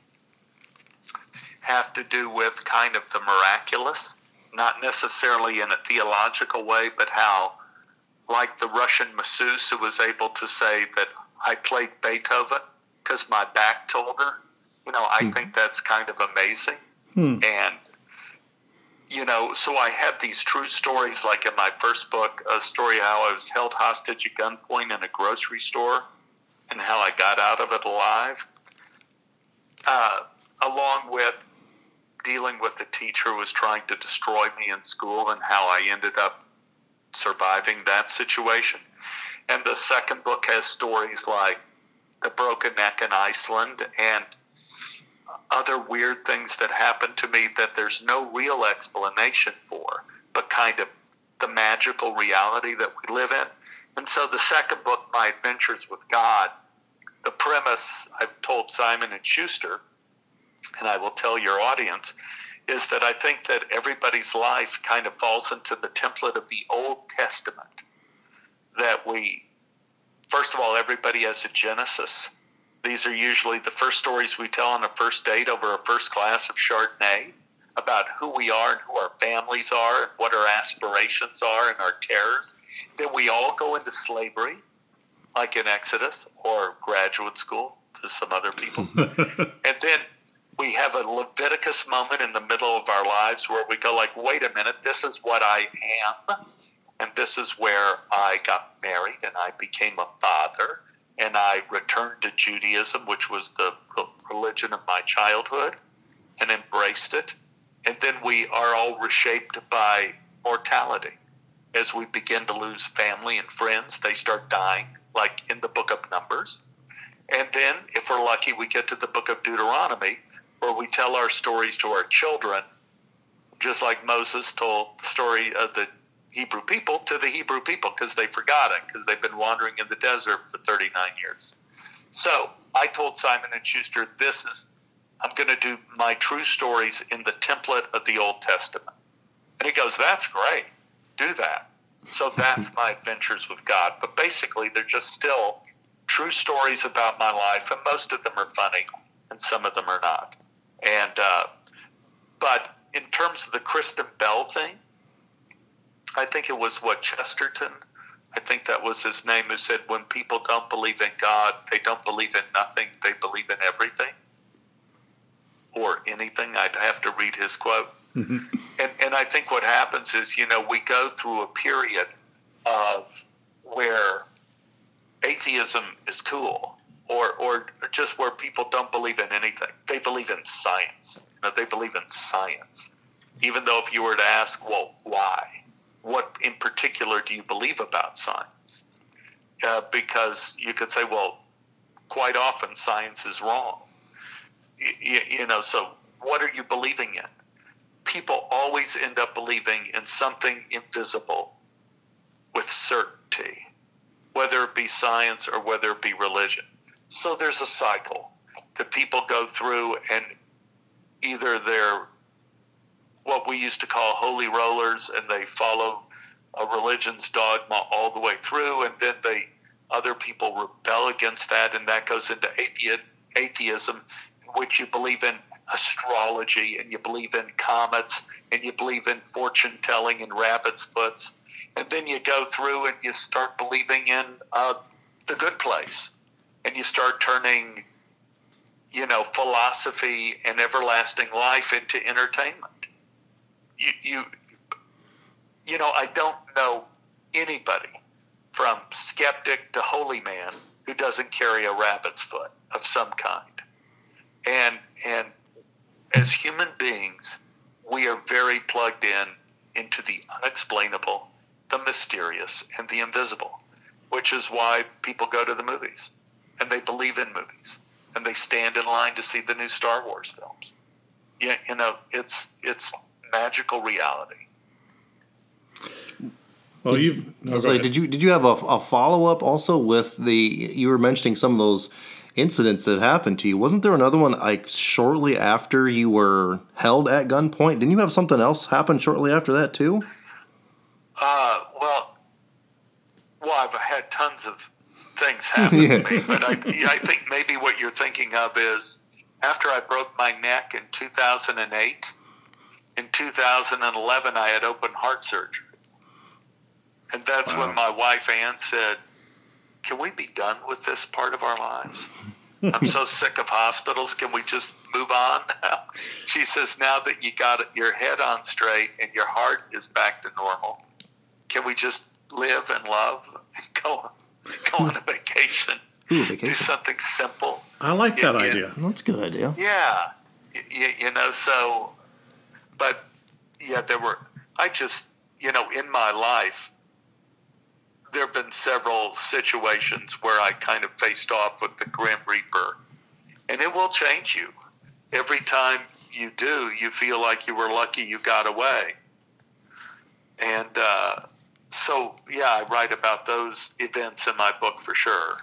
have to do with kind of the miraculous, not necessarily in a theological way, but how, like the Russian masseuse who was able to say that I played Beethoven because my back told her, you know, I hmm. think that's kind of amazing. Hmm. And, you know, so I have these true stories, like in my first book, a story how I was held hostage at gunpoint in a grocery store and how I got out of it alive, uh, along with dealing with a teacher who was trying to destroy me in school and how I ended up surviving that situation. And the second book has stories like the broken neck in Iceland and other weird things that happened to me that there's no real explanation for, but kind of the magical reality that we live in. And so the second book, My Adventures with God, the premise I've told Simon and Schuster, and I will tell your audience, is that I think that everybody's life kind of falls into the template of the Old Testament. That we, first of all, everybody has a Genesis these are usually the first stories we tell on a first date over a first glass of Chardonnay about who we are and who our families are and what our aspirations are and our terrors. Then we all go into slavery, like in Exodus or graduate school to some other people. and then we have a Leviticus moment in the middle of our lives where we go like, wait a minute, this is what I am. And this is where I got married and I became a father and I returned to Judaism, which was the religion of my childhood, and embraced it. And then we are all reshaped by mortality. As we begin to lose family and friends, they start dying, like in the book of Numbers. And then, if we're lucky, we get to the book of Deuteronomy, where we tell our stories to our children, just like Moses told the story of the Hebrew people to the Hebrew people because they forgot it because they've been wandering in the desert for 39 years. So I told Simon and Schuster, this is I'm going to do my true stories in the template of the Old Testament. And he goes, that's great. Do that. So that's my adventures with God. But basically, they're just still true stories about my life, and most of them are funny, and some of them are not. And uh, but in terms of the Kristen Bell thing, I think it was what Chesterton, I think that was his name, who said, when people don't believe in God, they don't believe in nothing, they believe in everything or anything. I'd have to read his quote. Mm-hmm. And, and I think what happens is, you know, we go through a period of where atheism is cool or or just where people don't believe in anything. They believe in science. You know, they believe in science. Even though if you were to ask, well, why? What in particular do you believe about science? Uh, because you could say, well, quite often science is wrong. You, you know, so what are you believing in? People always end up believing in something invisible with certainty, whether it be science or whether it be religion. So there's a cycle that people go through, and either they're what we used to call holy rollers, and they follow a religion's dogma all the way through, and then they other people rebel against that, and that goes into atheism, in which you believe in astrology and you believe in comets and you believe in fortune telling and rabbit's foots. And then you go through and you start believing in uh, the good place and you start turning, you know, philosophy and everlasting life into entertainment. You, you, you know, I don't know anybody from skeptic to holy man who doesn't carry a rabbit's foot of some kind. And and as human beings, we are very plugged in into the unexplainable, the mysterious, and the invisible, which is why people go to the movies and they believe in movies and they stand in line to see the new Star Wars films. You, you know, it's it's magical reality. Well, you. No, like, did you did you have a, a follow up also with the? You were mentioning some of those incidents that happened to you. Wasn't there another one like shortly after you were held at gunpoint? Didn't you have something else happen shortly after that too? Uh, well, well, I've had tons of things happen yeah. to me, but I, I think maybe what you're thinking of is after I broke my neck in 2008. In 2011, I had open heart surgery, and that's wow. when my wife Ann said, can we be done with this part of our lives? I'm so sick of hospitals. Can we just move on now? She says, now that you got your head on straight and your heart is back to normal, can we just live and love and go, go on a vacation? Ooh, vacation. Do something simple. I like that idea. That's a good idea. Yeah. You, you know, so, but yeah, there were, I just, you know, in my life, there have been several situations where I kind of faced off with the Grim Reaper, and it will change you. Every time you do, you feel like you were lucky you got away. And uh, so, yeah, I write about those events in my book for sure.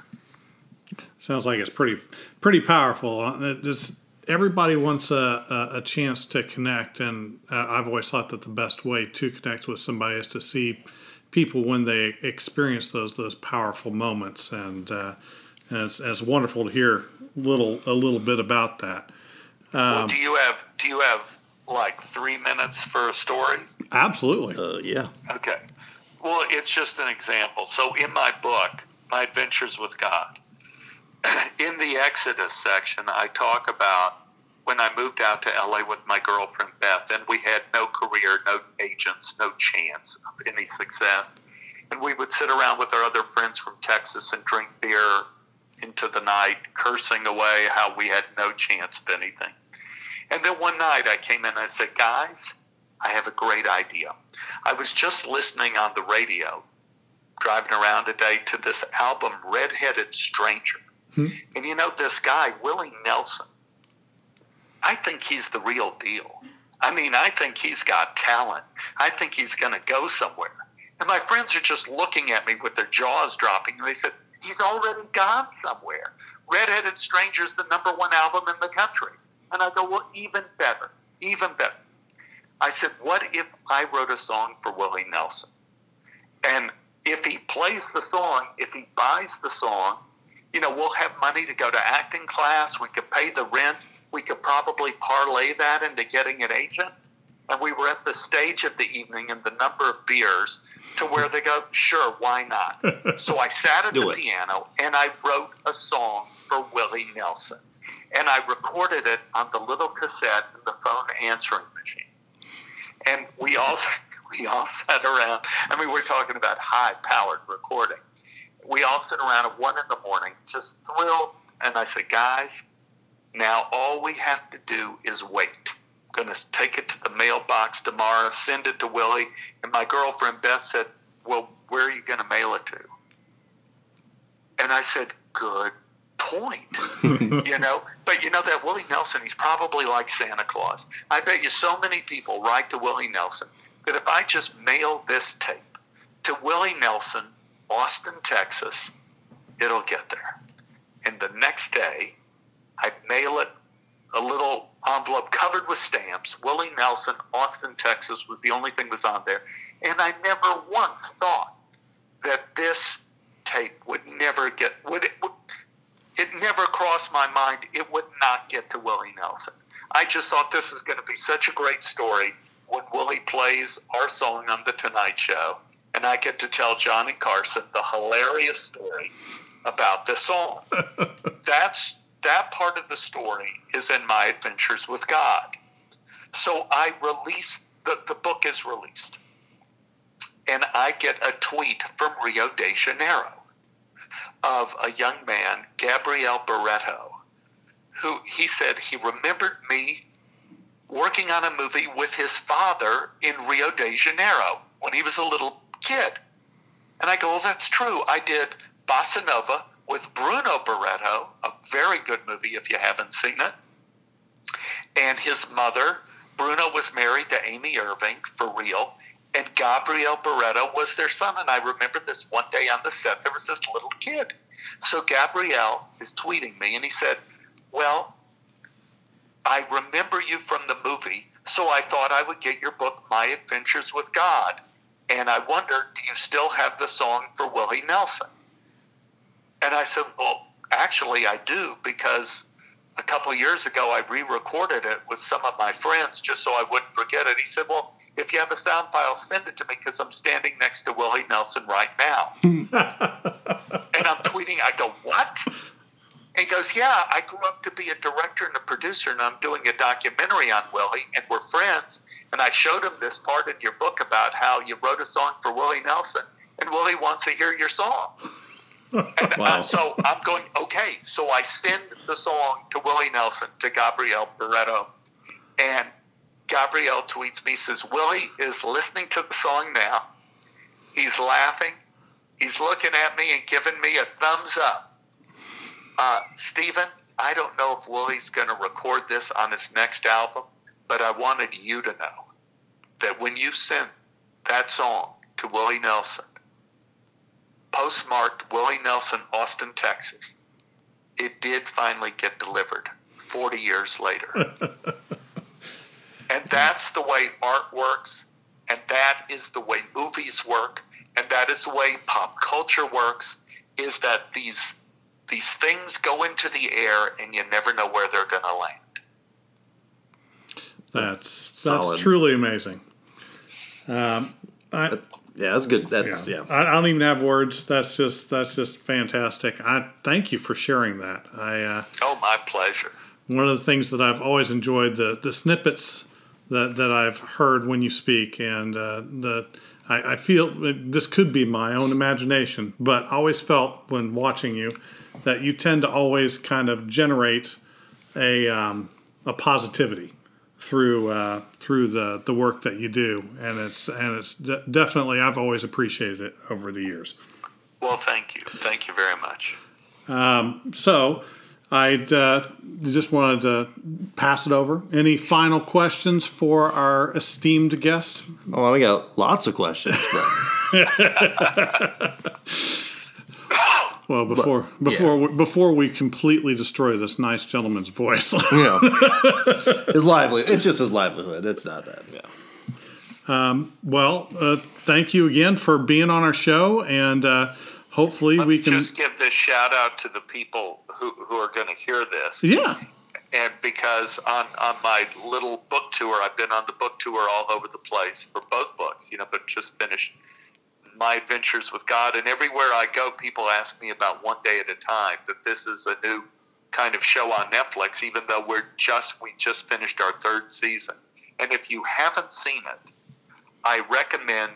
Sounds like it's pretty pretty powerful. Uh, just everybody wants a, a, chance to connect, and uh, I've always thought that the best way to connect with somebody is to see people when they experience those those powerful moments, and, uh, and it's, it's wonderful to hear little a little bit about that. Um, well, do you have do you have like three minutes for a story? Absolutely. Uh, yeah. Okay. Well, it's just an example. So in my book, My Adventures with God, in the Exodus section, I talk about when I moved out to LA with my girlfriend Beth, and we had no career, no agents, no chance of any success. And we would sit around with our other friends from Texas and drink beer into the night, cursing away how we had no chance of anything. And then one night I came in and I said, Guys, I have a great idea. I was just listening on the radio, driving around today, to this album, Redheaded Stranger. Hmm. And you know, this guy, Willie Nelson, I think he's the real deal. I mean, I think he's got talent. I think he's going to go somewhere. And my friends are just looking at me with their jaws dropping. And they said, he's already gone somewhere. Redheaded Stranger's the number one album in the country. And I go, well, even better, even better. I said, what if I wrote a song for Willie Nelson? And if he plays the song, if he buys the song, you know, we'll have money to go to acting class. We could pay the rent. We could probably parlay that into getting an agent. And we were at the stage of the evening and the number of beers to where they go, sure, why not? so I sat at the it. piano and I wrote a song for Willie Nelson. And I recorded it on the little cassette in the phone answering machine. And we all we all sat around. I mean, we're talking about high powered recording we all sit around at one in the morning, just thrilled And I said, guys, now all we have to do is wait. I'm going to take it to the mailbox tomorrow, send it to Willie. And my girlfriend Beth said, well, where are you going to mail it to? And I said, good point. you know, but you know that Willie Nelson, he's probably like Santa Claus. I bet you so many people write to Willie Nelson that if I just mail this tape to Willie Nelson, Austin, Texas, it'll get there. And the next day, I mail it a little envelope covered with stamps. Willie Nelson, Austin, Texas was the only thing that was on there. And I never once thought that this tape would never get would it would, it never crossed my mind it would not get to Willie Nelson. I just thought this is going to be such a great story when Willie plays our song on the Tonight Show, and I get to tell Johnny Carson the hilarious story about this song. That's that part of the story is in my adventures with God. So I release the, the book is released. And I get a tweet from Rio de Janeiro of a young man, Gabriel Barreto, who he said he remembered me working on a movie with his father in Rio de Janeiro when he was a little kid. And I go, well, that's true. I did Bossa Nova with Bruno Barreto, a very good movie if you haven't seen it. And his mother, Bruno was married to Amy Irving for real, and Gabriel Barreto was their son. And I remember this one day on the set, there was this little kid. So Gabriel is tweeting me, and he said, Well, I remember you from the movie, so I thought I would get your book, My Adventures with God. And I wondered, do you still have the song for Willie Nelson? And I said, Well, actually, I do because a couple of years ago I re recorded it with some of my friends just so I wouldn't forget it. He said, Well, if you have a sound file, send it to me because I'm standing next to Willie Nelson right now. and I'm tweeting, I go, What? And he goes, Yeah, I grew up to be a director and a producer, and I'm doing a documentary on Willie, and we're friends. And I showed him this part in your book about how you wrote a song for Willie Nelson, and Willie wants to hear your song. Wow. so I'm going, okay. So I send the song to Willie Nelson, to Gabriel Barreto. And Gabrielle tweets me, says, Willie is listening to the song now. He's laughing. He's looking at me and giving me a thumbs up. Uh, Stephen, I don't know if Willie's going to record this on his next album, but I wanted you to know that when you sent that song to Willie Nelson, postmarked Willie Nelson, Austin, Texas, it did finally get delivered 40 years later. and that's the way art works, and that is the way movies work, and that is the way pop culture works, is that these these things go into the air and you never know where they're going to land. That's Solid. that's truly amazing. Um, I, Yeah, that's good. yeah, That's yeah. I, I don't even have words. That's just that's just fantastic. I thank you for sharing that. I uh, Oh, my pleasure. one of the things that I've always enjoyed the the snippets that that I've heard when you speak, and uh, the I, I feel this could be my own imagination, but I always felt when watching you that you tend to always kind of generate a um, a positivity through uh, through the the work that you do, and it's and it's de- definitely I've always appreciated it over the years. Well, thank you. Thank you very much. So I'd uh, just wanted to pass it over. Any final questions for our esteemed guest? Oh, we got lots of questions. But Well, before before we, before we completely destroy this nice gentleman's voice, you know, his lively. It's just his livelihood. It's not that. Yeah. well, uh, thank you again for being on our show, and uh, hopefully Let we me can. just give this shout out to the people who, who are going to hear this. yeah, and because on on my little book tour, I've been on the book tour all over the place for both books, you know, but just finished my adventures with God, and everywhere I go, people ask me about one day at a time. That this is a new kind of show on Netflix, even though we're just we just finished our third season. And if you haven't seen it, I recommend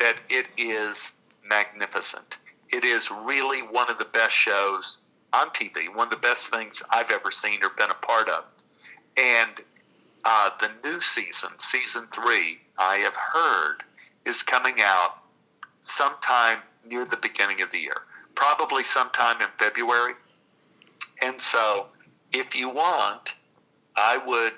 that it is magnificent. It is really one of the best shows on TV. One of the best things I've ever seen or been a part of. And uh, the new season, season three, I have heard is coming out sometime near the beginning of the year, probably sometime in February. And so, if you want, I would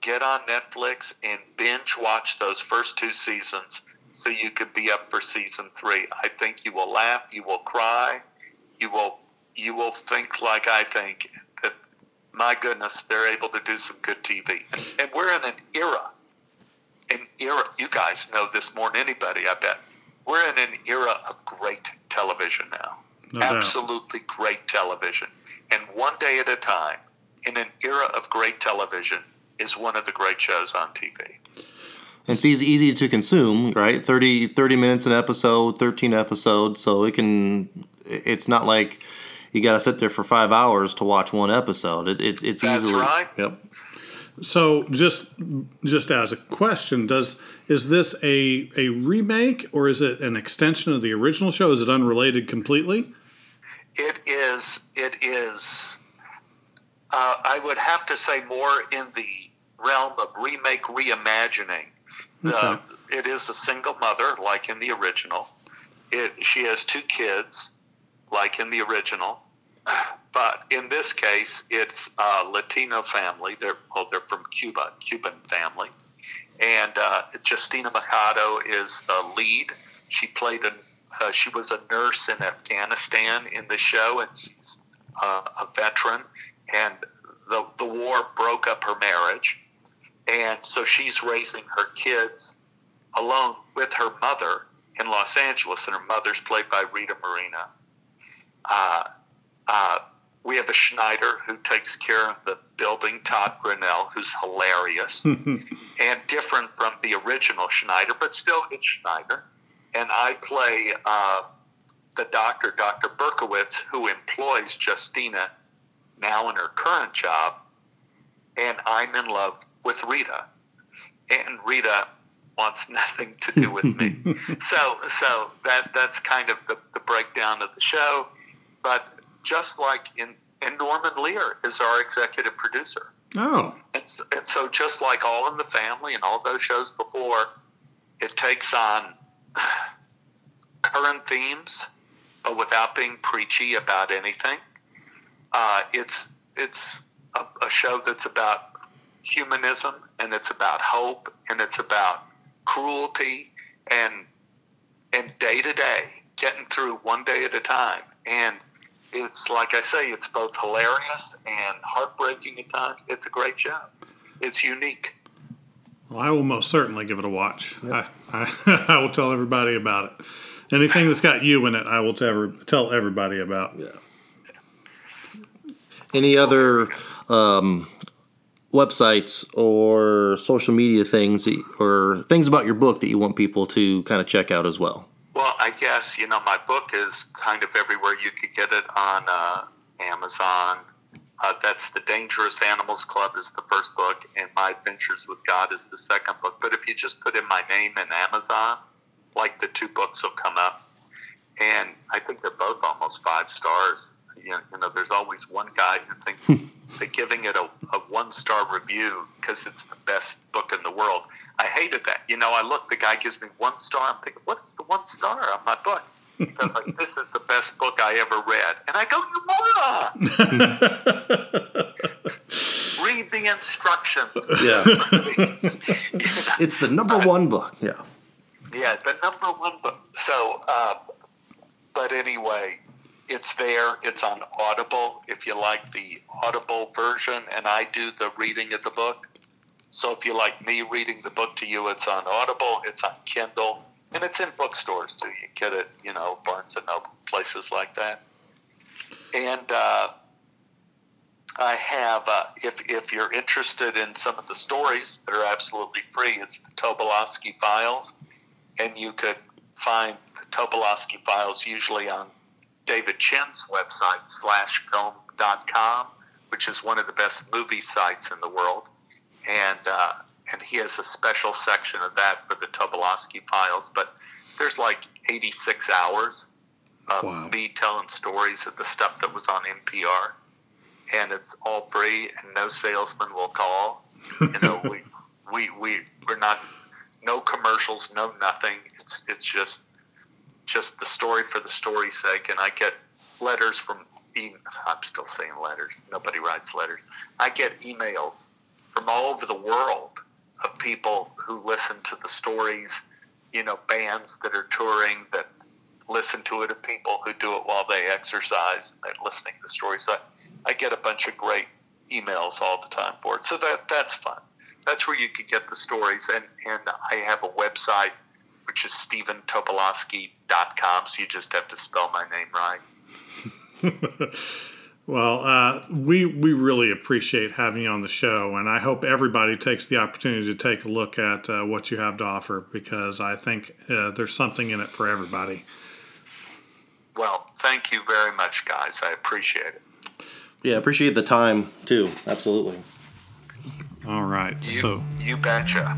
get on Netflix and binge watch those first two seasons so you could be up for season three. I think you will laugh, you will cry, you will you will think like I think that my goodness, they're able to do some good TV. And, and we're in an era, an era. You guys know this more than anybody, I bet. We're in an era of great television now. No doubt. Absolutely great television. And one day at a time, in an era of great television, is one of the great shows on TV. It's easy easy to consume, right? 30, 30 minutes an episode, thirteen episodes, so it can. It's not like you got to sit there for five hours to watch one episode. It, it it's That's easily right. Yep. So just just as a question, does is this a a remake or is it an extension of the original show? Is it unrelated completely? It is. It is. Uh, I would have to say more in the realm of remake, reimagining. Okay. It is a single mother, like in the original. It she has two kids, like in the original. But in this case, it's a Latino family. They're well, they're from Cuba, Cuban family, and uh, Justina Machado is the lead. She played a uh, she was a nurse in Afghanistan in the show, and she's uh, a veteran. And the the war broke up her marriage, and so she's raising her kids alone with her mother in Los Angeles, and her mother's played by Rita Moreno. We have a Schneider who takes care of the building, Todd Grinnell, who's hilarious and different from the original Schneider, but still it's Schneider. And I play uh, the doctor, Dr. Berkowitz, who employs Justina now in her current job, and I'm in love with Rita. And Rita wants nothing to do with me. so so that that's kind of the, the breakdown of the show. But just like in, and Norman Lear is our executive producer. Oh, And so, and so, just like All in the Family and all those shows before, it takes on current themes, but without being preachy about anything. Uh, it's it's a, a show that's about humanism and it's about hope and it's about cruelty and and day to day, getting through one day at a time. And it's like I say, it's both hilarious and heartbreaking at times. It's a great show. It's unique. well, I will most certainly give it a watch. I, I, I will tell everybody about it. Anything that's got you in it, I will tell, tell everybody about. Yeah. Any other um, websites or social media things or things about your book that you want people to kind of check out as well? Well, I guess you know my book is kind of everywhere. You could get it on uh, Amazon. Uh, that's the Dangerous Animals Club is the first book, and My Adventures with God is the second book. But if you just put in my name in Amazon, like the two books will come up, and I think they're both almost five stars. You know, you know there's always one guy who thinks that giving it a, a one star review because it's the best book in the world. I hated that. You know, I look, the guy gives me one star. I'm thinking, what is the one star on my book? So I was like, this is the best book I ever read. And I go, you moron! Read the instructions. Yeah. It's the number one book. Yeah. Yeah, the number one book. So, uh, but anyway, it's there. It's on Audible if you like the Audible version, and I do the reading of the book. So if you like me reading the book to you, it's on Audible, it's on Kindle, and it's in bookstores too. You get it, you know, Barnes and Noble, places like that. And uh, I have, uh, if if you're interested in some of the stories that are absolutely free, it's the Tobolowsky Files, and you could find the Tobolowsky Files usually on David Chen's website slashfilm.com, which is one of the best movie sites in the world, and uh, and he has a special section of that for the Tobolowsky Files. But there's like 86 hours of Wow. me telling stories of the stuff that was on NPR, and it's all free, and no salesman will call. You know, we we we we're not no commercials, no nothing. It's it's just just the story for the story's sake, and I get letters from. E- I'm still saying letters. Nobody writes letters. I get emails from all over the world of people who listen to the stories. You know, bands that are touring that listen to it, and people who do it while they exercise and they're listening to the stories. So I, I get a bunch of great emails all the time for it. So that that's fun. That's where you can get the stories, and and I have a website which is stephentobolowski.com. So you just have to spell my name right. Well, uh, we we really appreciate having you on the show, and I hope everybody takes the opportunity to take a look at uh, what you have to offer because I think uh, there's something in it for everybody. Well, thank you very much, guys. I appreciate it. Yeah, appreciate the time too. Absolutely. All right, You, so you betcha.